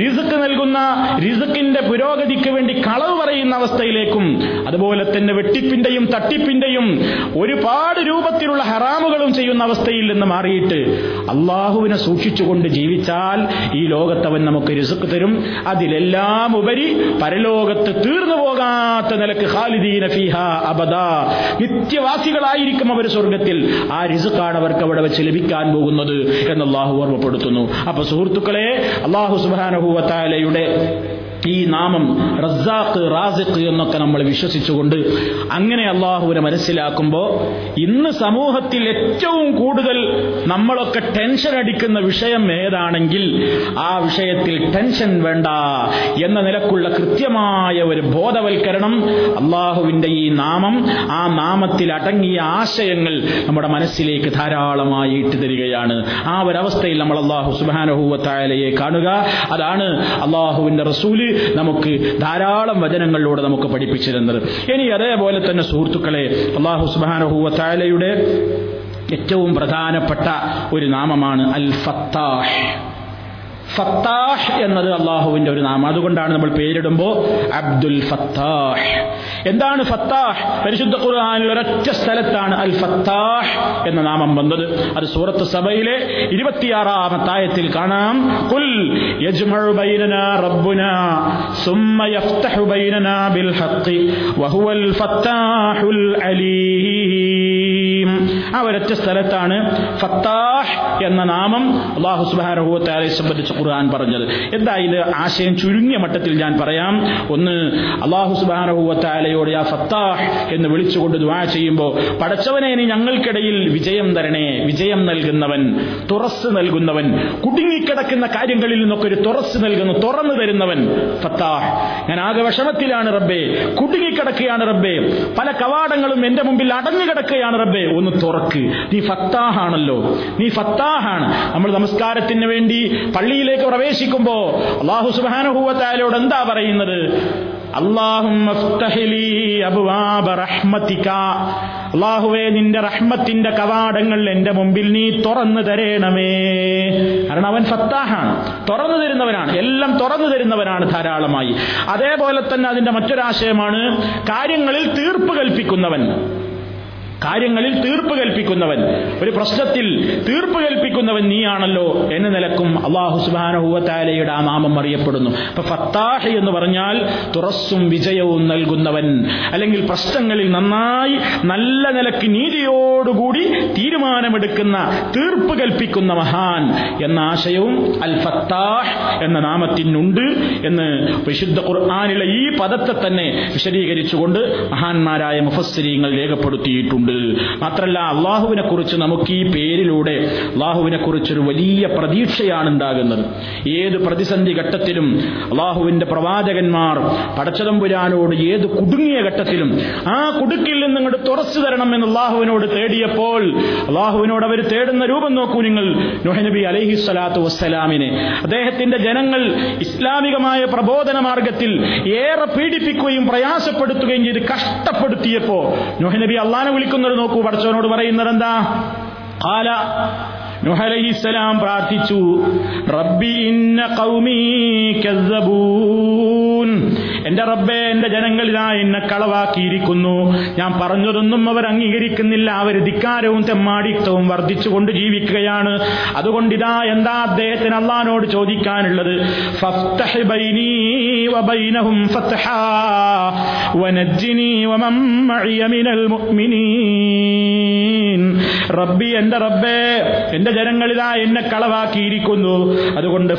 റിസുക്ക് നൽകുന്ന റിസുക്കിന്റെ പുരോഗതിക്ക് വേണ്ടി കളവ് പറയുന്ന അവസ്ഥയിലേക്കും അതുപോലെ തന്നെ വെട്ടിപ്പിന്റെയും തട്ടിപ്പിന്റെയും ഒരുപാട് രൂപത്തിലുള്ള ഹറാമുകളും ചെയ്യുന്ന അവസ്ഥയിൽ നിന്ന് മാറിയിട്ട് അള്ളാഹുവിനെ സൂക്ഷിച്ചുകൊണ്ട് ജീവിച്ചാൽ ഈ ലോകത്തവൻ നമുക്ക് റിസുക്ക് തരും. അതിലെല്ലാം ഉപരി പരലോകത്ത് തീർന്നു പോകാത്ത നിലയ്ക്ക് ഖാലിദീന ഫീഹ അബദ. നിത്യവാസികളായിരിക്കും അവർ സ്വർഗത്തിൽ. ആ രിസുക്കാണ് അവർക്ക് അവിടെ വെച്ച് ലഭിക്കാൻ പോകുന്നത് എന്ന് അള്ളാഹു ഓർമ്മപ്പെടുത്തുന്നു. അപ്പൊ സുഹൃത്തുക്കളെ അള്ളാഹു സുബാനഹുവത്താലയുടെ ഈ നാമം റസാഖ് റാസിഖ് എന്നൊക്കെ നമ്മൾ വിശ്വസിച്ചുകൊണ്ട് അങ്ങനെ അള്ളാഹുവിനെ മനസ്സിലാക്കുമ്പോൾ ഇന്ന് സമൂഹത്തിൽ ഏറ്റവും കൂടുതൽ നമ്മളൊക്കെ ടെൻഷൻ അടിക്കുന്ന വിഷയം ഏതാണെങ്കിൽ ആ വിഷയത്തിൽ ടെൻഷൻ വേണ്ട എന്ന നിലക്കുള്ള കൃത്യമായ ഒരു ബോധവൽക്കരണം അള്ളാഹുവിന്റെ ഈ നാമം ആ നാമത്തിൽ അടങ്ങിയ ആശയങ്ങൾ നമ്മുടെ മനസ്സിലേക്ക് ധാരാളമായി ഇട്ട് തരികയാണ് ആ ഒരവസ്ഥയിൽ നമ്മൾ അള്ളാഹു സുബാനഹൂവത്തായാലയെ കാണുക. അതാണ് അള്ളാഹുവിന്റെ റസൂൽ. നമുക്ക് ധാരാളം വചനങ്ങളിലൂടെ നമുക്ക് പഠിപ്പിച്ചു തന്നത് ഇനി അതേപോലെ തന്നെ സുഹൃത്തുക്കളെ അള്ളാഹു സുബാനഹൂവത്തായാലയുടെ ഏറ്റവും പ്രധാനപ്പെട്ട ഒരു നാമമാണ് അൽ ഫത്താഹ് ഫത്താഹ് എന്നത് അള്ളാഹുവിന്റെ ഒരു നാമം. അതുകൊണ്ടാണ് നമ്മൾ പേരിടുമ്പോൾ അബ്ദുൽ ഫത്താഹ്. എന്താണ് ഫത്താഹ്? പരിശുദ്ധ ഖുർആാനിൽ ഒരൊറ്റ സ്ഥലത്താണ് അൽ ഫത്താഹ് എന്ന നാമം വന്നത്. അത് സൂറത്ത് സഭയിലെ ഇരുപത്തിയാറാമത്തെ ആയത്തിൽ കാണാം. കുൽ യജ്മഉ ബൈനനാ സുമ്മ യഫ്തഹു ബൈനനാ ബിൽ ഹഖ് വഹുവൽ ഫത്താഹുൽ അലീം. ആ ഒരൊറ്റ സ്ഥലത്താണ് ഫത്താഹ് എന്ന നാമം അള്ളാഹു തആലയെ സംബന്ധിച്ച് ഖുർആൻ പറഞ്ഞത്. എന്താ ഇത് ആശയം ചുരുങ്ങിയ മട്ടത്തിൽ ഞാൻ പറയാം? ഒന്ന് അള്ളാഹു സുബാനഹുവത്താലയോട് ആ ഫത്താഹ് എന്ന് വിളിച്ചുകൊണ്ട് ദുവാ ചെയ്യുമ്പോൾ പടച്ചവനെ ഇനി ഞങ്ങൾക്കിടയിൽ വിജയം തരണേ വിജയം നൽകുന്നവൻ തുറസ് നൽകുന്നവൻ കുടുങ്ങിക്കിടക്കുന്ന കാര്യങ്ങളിൽ നിന്നൊക്കെ ഒരു തുറസ് നൽകുന്നു തുറന്നു തരുന്നവൻ ഫത്താഹ്. ഞാൻ ആകെ വിഷമത്തിലാണ് റബ്ബേ കുടുങ്ങിക്കിടക്കുകയാണ് റബ്ബേ പല കവാടങ്ങളും എന്റെ മുമ്പിൽ അടഞ്ഞു കിടക്കുകയാണ് റബ്ബേ ഒന്ന് തുറക്ക് നീ ഫത്താഹാണല്ലോ. നീ ഫത്താഹാണ്. നമ്മൾ നമസ്കാരത്തിന് വേണ്ടി പള്ളിയിലേക്ക് പ്രവേശിക്കുമ്പോ അള്ളാഹു സുബാനുഭൂവത്തായാലോട് എന്താ പറയുന്നത്? അള്ളാഹുവേ നിന്റെ റഹ്മത്തിന്റെ കവാടങ്ങൾ എന്റെ മുമ്പിൽ നീ തുറന്നു തരേണമേ. കാരണം അവൻ ഫത്താഹാണ്. തുറന്നു തരുന്നവനാണ്. എല്ലാം തുറന്നു തരുന്നവനാണ് ധാരാളമായി. അതേപോലെ തന്നെ അതിന്റെ മറ്റൊരാശയമാണ് കാര്യങ്ങളിൽ തീർപ്പ് കൽപ്പിക്കുന്നവൻ. കാര്യങ്ങളിൽ തീർപ്പ് കൽപ്പിക്കുന്നവൻ. ഒരു പ്രശ്നത്തിൽ തീർപ്പ് കൽപ്പിക്കുന്നവൻ നീയാണല്ലോ എന്ന നിലക്കും അള്ളാഹു സുബാനഹുവത്താലയുടെ ആ നാമം അറിയപ്പെടുന്നു. അപ്പൊ ഫത്താഹ് എന്ന് പറഞ്ഞാൽ തുറസ്സും വിജയവും നൽകുന്നവൻ. അല്ലെങ്കിൽ പ്രശ്നങ്ങളിൽ നന്നായി നല്ല നിലയ്ക്ക് നീതിയോടുകൂടി തീരുമാനമെടുക്കുന്ന തീർപ്പ് കൽപ്പിക്കുന്ന മഹാൻ എന്ന ആശയവും അൽ ഫത്താഹ് എന്ന നാമത്തിനുണ്ട് എന്ന് വിശുദ്ധ ഖുർആാനിലെ ഈ പദത്തെ തന്നെ വിശദീകരിച്ചുകൊണ്ട് മഹാന്മാരായ മുഫസ്സിരീങ്ങൾ രേഖപ്പെടുത്തിയിട്ടുണ്ട്. മാത്രല്ല അള്ളാഹുവിനെ കുറിച്ച് നമുക്ക് ഈ പേരിലൂടെ അള്ളാഹുവിനെ കുറിച്ചൊരു വലിയ പ്രതീക്ഷയാണ് ഉണ്ടാകുന്നത് ഏത് പ്രതിസന്ധി ഘട്ടത്തിലും അള്ളാഹുവിന്റെ പ്രവാചകന്മാർ പടച്ചതമ്പുരാനോട് ഏത് കുടുങ്ങിയ ഘട്ടത്തിലും ആ കുടുക്കിൽ നിന്ന് ഇങ്ങോട്ട് തുറച്ചു തരണം എന്ന് അള്ളാഹുവിനോട് തേടിയപ്പോൾ അള്ളാഹുവിനോട് അവർ തേടുന്ന രൂപം നോക്കൂ നിങ്ങൾ. നബി അലൈഹി സ്വലാത്തു വസ്സലാമിനെ. അദ്ദേഹത്തിന്റെ ജനങ്ങൾ ഇസ്ലാമികമായ പ്രബോധന മാർഗത്തിൽ ഏറെ പീഡിപ്പിക്കുകയും പ്രയാസപ്പെടുത്തുകയും ചെയ്ത് കഷ്ടപ്പെടുത്തിയപ്പോ നബി അള്ളാനെ വിളിക്കുന്നത് നോക്കൂ പടച്ചവനോട് പറയുന്നത് എന്താ കാല നുഹലഹിസ്സലാം പ്രാർത്ഥിച്ചു റബ്ബി ഇന്ന കൗമീ എന്റെ റബ്ബെ എന്റെ ജനങ്ങൾ ഇതാ എന്നെ കളവാക്കിയിരിക്കുന്നു. ഞാൻ പറഞ്ഞതൊന്നും അവർ അംഗീകരിക്കുന്നില്ല. അവർ ധിക്കാരവും തെമ്മാടിത്തവും വർദ്ധിച്ചുകൊണ്ട് ജീവിക്കുകയാണ്. അതുകൊണ്ട് ഇതാ എന്താ അദ്ദേഹത്തിന് അള്ളഹാനോട് ചോദിക്കാനുള്ളത്? വനജ്ജിനി റബ്ബി എന്റെ റബ്ബേ എന്റെ ജനങ്ങളിതാ എന്നെ കളവാക്കിയിരിക്കുന്നു. അതുകൊണ്ട്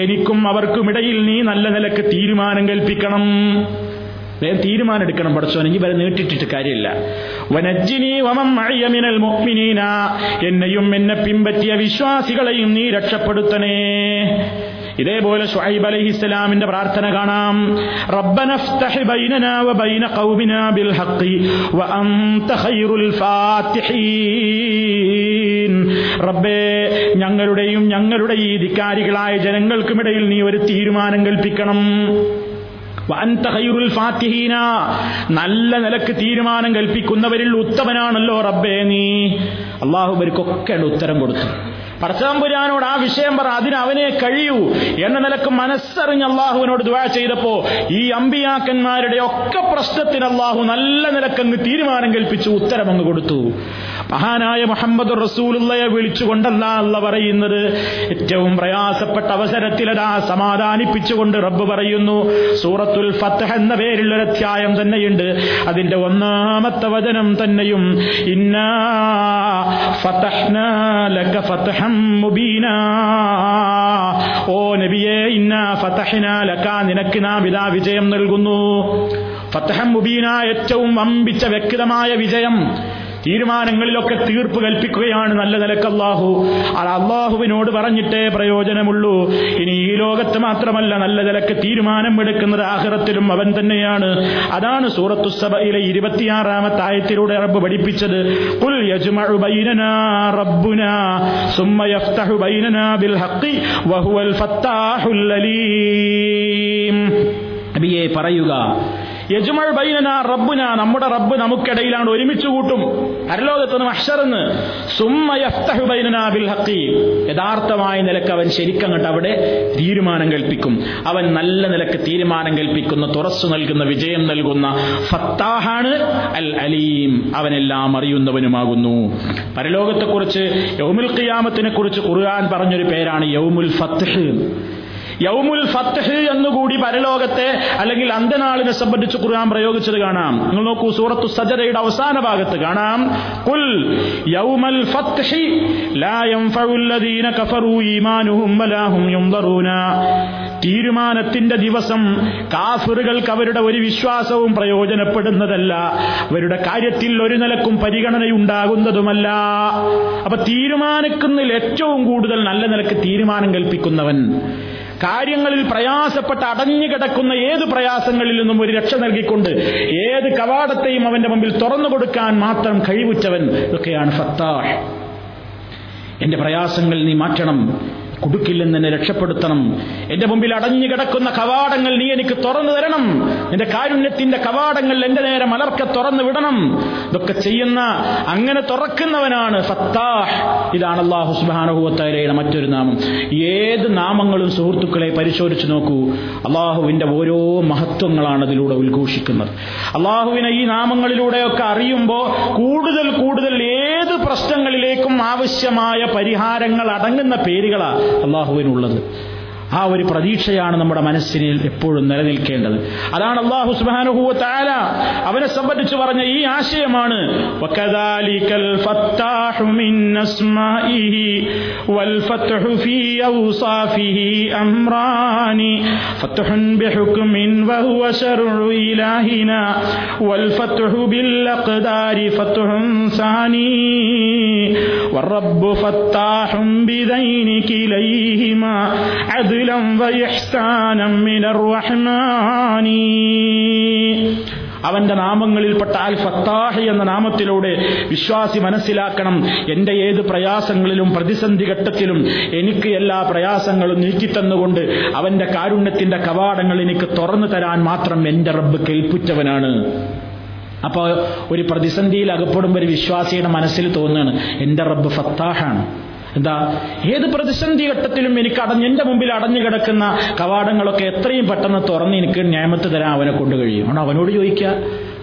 എനിക്കും അവർക്കും ഇടയിൽ നീ നല്ല നിലയ്ക്ക് തീരുമാനം കൽപ്പിക്കണം. വേഗം തീരുമാനം എടുക്കണം പഠിച്ചോനെങ്കിൽ വരെ നീട്ടിട്ടിട്ട് കാര്യമില്ല. വനജ്ജിനി വമം മഴയമിനൽ മുഅ്മിനീന. എന്നെയും എന്നെ പിമ്പറ്റിയ വിശ്വാസികളെയും നീ രക്ഷപ്പെടുത്തണേ. ഇതേപോലെ ഷുഹൈബ് അലൈഹി ഇസ്ലാമിന്റെ പ്രാർത്ഥന കാണാം. റബ്ബേ ഞങ്ങളുടെയും ഞങ്ങളുടെ ഈ ധിക്കാരികളായ ജനങ്ങൾക്കുമിടയിൽ നീ ഒരു തീരുമാനം കൽപ്പിക്കണം. നല്ല നിലയ്ക്ക് തീരുമാനം കൽപ്പിക്കുന്നവരിൽ ഉത്തമനാണല്ലോ റബ്ബേ നീ. അള്ളാഹു ഇവർക്കൊക്കെ ഉത്തരം കൊടുത്തു. പടച്ചതമ്പുരാനോട് ആ വിഷയം പറ അതിന് അവനെ കഴിയൂ എന്ന നിലയ്ക്ക് മനസ്സറിഞ്ഞ് അള്ളാഹുവിനോട് ദുവാ ചെയ്തപ്പോ ഈ അമ്പിയാക്കന്മാരുടെ ഒക്കെ പ്രശ്നത്തിന് അള്ളാഹു നല്ല നിലക്കങ്ങ് തീരുമാനം കൽപ്പിച്ചു ഉത്തരം അങ്ങ് കൊടുത്തു. മഹാനായ മുഹമ്മദ് റസൂലുള്ളയെ വിളിച്ചുകൊണ്ടല്ല അല്ല പറയുന്നത്. ഏറ്റവും പ്രയാസപ്പെട്ട അവസരത്തിൽ അതാ സമാധാനിപ്പിച്ചുകൊണ്ട് റബ്ബ് പറയുന്നു. സൂറത്തുൽ ഫത്തഹ് എന്ന ഒരു അധ്യായം തന്നെയുണ്ട്. അതിന്റെ ഒന്നാമത്തെ വചനം തന്നെയും ഇന്നാ ഫതഹ്നാ ലക ഫതഹം മുബീന. ഓ നബിയെ ഇന്ന ഫതഹിന ലക നിനക്ക് നാം ഇതാ വിജയം നൽകുന്നു. ഫതഹം മുബീന ഏറ്റവും വമ്പിച്ച വ്യക്തമായ വിജയം. തീരുമാനങ്ങളിലൊക്കെ തീർപ്പ് കൽപ്പിക്കുകയാണ് നല്ല നിലയ്ക്ക് അള്ളാഹു അത് അള്ളാഹുവിനോട് പറഞ്ഞിട്ടേ പ്രയോജനമുള്ളൂ. ഇനി ഈ ലോകത്ത് മാത്രമല്ല നല്ല നിലയ്ക്ക് തീരുമാനം എടുക്കുന്നത് ആഹ്റത്തിലും അവൻ തന്നെയാണ്. അതാണ് സൂറത്തു സഭയിലെ ഇരുപത്തിയാറാമത്തെ ആയത്തിലൂടെ റബ്ബ് പഠിപ്പിച്ചത്. കുൽ യജ്മഉ യഫ്തഹു ബിൽ ഹഖ് ഫത്താഹുൽ അലീം. പറയുക യജുമൾ ബൈനന റബ്ബുന നമ്മുടെ റബ്ബ് നമുക്കിടയിലാണ് ഒരുമിച്ച് കൂട്ടും. പരലോകത്തുനിന്ന് മഹ്ഷറെന്ന് സുമ്മ യഫ്തഹു ബൈനന ബിൽ ഹക്കി യഥാർത്ഥമായ നിലയ്ക്ക് അവൻ ശരിക്കങ്ങട്ട് അവിടെ തീരുമാനം കൽപ്പിക്കും. അവൻ നല്ല നിലയ്ക്ക് തീരുമാനം കൽപ്പിക്കുന്ന തുറസ്സു നൽകുന്ന വിജയം നൽകുന്ന ഫത്താഹാണ് അൽ അലീം. അവനെല്ലാം അറിയുന്നവനുമാകുന്നു. പരലോകത്തെക്കുറിച്ച് യൗമുൽ ഖിയാമത്തിനെ കുറിച്ച് ഖുർആൻ പറഞ്ഞൊരു പേരാണ് യൗമുൽ ഫത്ഹ്. യൗമുൽ ഫത്തഹ് എന്നുകൂടി പരലോകത്തെ അല്ലെങ്കിൽ അന്തനാളിനെ സംബന്ധിച്ച് ഖുർആൻ പ്രയോഗിച്ചത് കാണാം. നിങ്ങൾ നോക്കൂ സൂറത്തു സജദയുടെ അവസാന ഭാഗത്ത് കാണാം. കുൽ യൗമൽ ഫത്ഹി ലാ യൻഫഉല്ലദീന കഫറു ഈമാനുഹും വലാ ഹും യുൻദറൂന തീരുമാനത്തിന്റെ ദിവസം കാഫിറുകൾക്ക് അവരുടെ ഒരു വിശ്വാസവും പ്രയോജനപ്പെടുന്നതല്ല. അവരുടെ കാര്യത്തിൽ ഒരു നിലക്കും പരിഗണനയുണ്ടാകുന്നതുമല്ല. അപ്പൊ തീരുമാനിക്കുന്നതിൽ ഏറ്റവും കൂടുതൽ നല്ല നിലയ്ക്ക് തീരുമാനം കൽപ്പിക്കുന്നവൻ കാര്യങ്ങളിൽ പ്രയാസപ്പെട്ട് അടഞ്ഞു കിടക്കുന്ന ഏത് പ്രയാസങ്ങളിൽ നിന്നും ഒരു രക്ഷ നൽകിക്കൊണ്ട് ഏത് കവാടത്തെയും അവന്റെ മുമ്പിൽ തുറന്നു കൊടുക്കാൻ മാത്രം കഴിവുറ്റവൻ ഇതൊക്കെയാണ് ഫത്താഹ്. എന്റെ പ്രയാസങ്ങൾ നീ മാറ്റണം. കുടുക്കിൽ നിന്ന് എന്നെ രക്ഷപ്പെടുത്തണം. എന്റെ മുമ്പിൽ അടഞ്ഞു കിടക്കുന്ന കവാടങ്ങൾ നീ എനിക്ക് തുറന്നു തരണം. എന്റെ കാരുണ്യത്തിന്റെ കവാടങ്ങൾ എന്റെ നേരെ മലർക്കെ തുറന്നു വിടണം. ഇതൊക്കെ ചെയ്യുന്ന അങ്ങനെ തുറക്കുന്നവനാണ് ഫത്താഹ്. ഇതാണ് അള്ളാഹു സുബാനുഭവത്തലയുടെ മറ്റൊരു നാമം. ഏത് നാമങ്ങളും സുഹൃത്തുക്കളെ പരിശോധിച്ചു നോക്കൂ. അള്ളാഹുവിന്റെ ഓരോ മഹത്വങ്ങളാണ് അതിലൂടെ ഉദ്ഘോഷിക്കുന്നത്. അള്ളാഹുവിനെ ഈ നാമങ്ങളിലൂടെയൊക്കെ അറിയുമ്പോൾ കൂടുതൽ കൂടുതൽ ഏത് പ്രശ്നങ്ങളിലേക്കും ആവശ്യമായ പരിഹാരങ്ങൾ അടങ്ങുന്ന പേരുകളാണ് അള്ളാഹുവിനുള്ളത്. ആ ഒരു പ്രതീക്ഷയാണ് നമ്മുടെ മനസ്സിനിൽ എപ്പോഴും നിലനിൽക്കേണ്ടത് അതാണ് അള്ളാഹു സുബാനുഹൂവ താല അവനെ സംബന്ധിച്ച് പറഞ്ഞ ഈ ആശയമാണ് وكذلك الفتاح من أسمائه والفتح في أوصافه أمران فتح بحكم وهو شرع إلهنا والفتح بالأقدار فتح ثاني والرب فتاح بذين كليهما عدلا وإحسانا من الرحمن അവന്റെ നാമങ്ങളിൽപ്പെട്ട അൽ ഫത്താഹ് എന്ന നാമത്തിലൂടെ വിശ്വാസി മനസ്സിലാക്കണം എന്റെ ഏത് പ്രയാസങ്ങളിലും പ്രതിസന്ധി ഘട്ടത്തിലും എനിക്ക് എല്ലാ പ്രയാസങ്ങളും നീക്കിത്തന്നുകൊണ്ട് അവന്റെ കാരുണ്യത്തിന്റെ കവാടങ്ങൾ എനിക്ക് തുറന്നു തരാൻ മാത്രം എന്റെ റബ്ബ് കേൾപ്പിച്ചവനാണ് അപ്പോൾ ഒരു പ്രതിസന്ധിയിൽ അകപ്പെടുമ്പോൾ ഒരു വിശ്വാസിയുടെ മനസ്സിൽ തോന്നുകയാണ് എന്റെ റബ്ബ് ഫത്താഹാണ് എന്താ ഏത് പ്രതിസന്ധി ഘട്ടത്തിലും എനിക്ക് അടഞ്ഞ് എന്റെ മുമ്പിൽ അടഞ്ഞു കിടക്കുന്ന കവാടങ്ങളൊക്കെ എത്രയും പെട്ടെന്ന് തുറന്ന് എനിക്ക് ന്യായമത്ത് തരാൻ അവനെ കൊണ്ട് കഴിയും. അവനോട് ചോദിക്കുക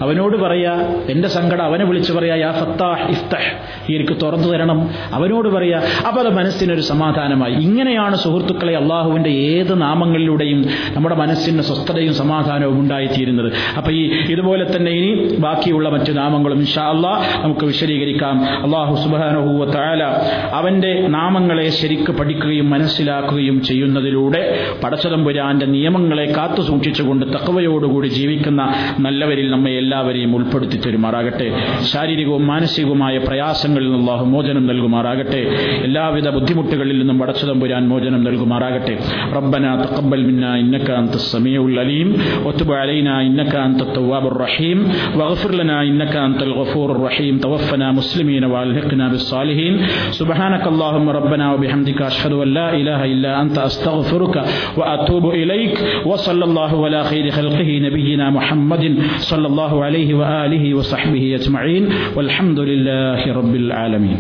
അവനോട് പറയാ എന്റെ സങ്കടം അവനെ വിളിച്ചു പറയാ യാ ഫത്താഹ് ഇഫ്തഹ് എനിക്ക് തുറന്നു തരണം. അവനോട് പറയാ അപ്പൊ അത് മനസ്സിനൊരു സമാധാനമായി. ഇങ്ങനെയാണ് സുഹൃത്തുക്കളെ അള്ളാഹുവിന്റെ ഏത് നാമങ്ങളിലൂടെയും നമ്മുടെ മനസ്സിന് സ്വസ്ഥതയും സമാധാനവും ഉണ്ടായിത്തീരുന്നത്. അപ്പൊ ഈ ഇതുപോലെ തന്നെ ഇനി ബാക്കിയുള്ള മറ്റു നാമങ്ങളും ഇൻഷാ അള്ളാഹ് നമുക്ക് വിശദീകരിക്കാം. അള്ളാഹു സുബാനഹുവ അവന്റെ നാമങ്ങളെ ശരിക്ക് പഠിക്കുകയും മനസ്സിലാക്കുകയും ചെയ്യുന്നതിലൂടെ പടച്ചതമ്പുരാന്റെ നിയമങ്ങളെ കാത്തു സൂക്ഷിച്ചുകൊണ്ട് തക്കവയോടുകൂടി ജീവിക്കുന്ന നല്ലവരിൽ നമ്മെ എല്ലാവരെയും ഉൾപ്പെടുത്തി തരുമാറാകട്ടെ ശാരീരികവും മാനസികവുമായ പ്രയാസങ്ങളിൽ നിന്ന് അള്ളാഹു മോചനം നൽകുമാറാകട്ടെ എല്ലാവിധ ബുദ്ധിമുട്ടുകളിൽ നിന്നും പടച്ചതമ്പുരാൻ മോചനം നൽകുമാറാകട്ടെ ربنا تقبل منا إنك أنت السميع العليم وتب علينا إنك أنت التواب الرحيم واغفر لنا إنك أنت الغفور الرحيم توفنا مسلمين وألحقنا بالصالحين سبحانك اللهم ربنا وبحمدك أشهد أن لا إله إلا أنت أستغفرك وأتوب إليك وصلى الله على خير خلقه نبينا محمد صلى عليه وآله وصحبه أجمعين والحمد لله رب العالمين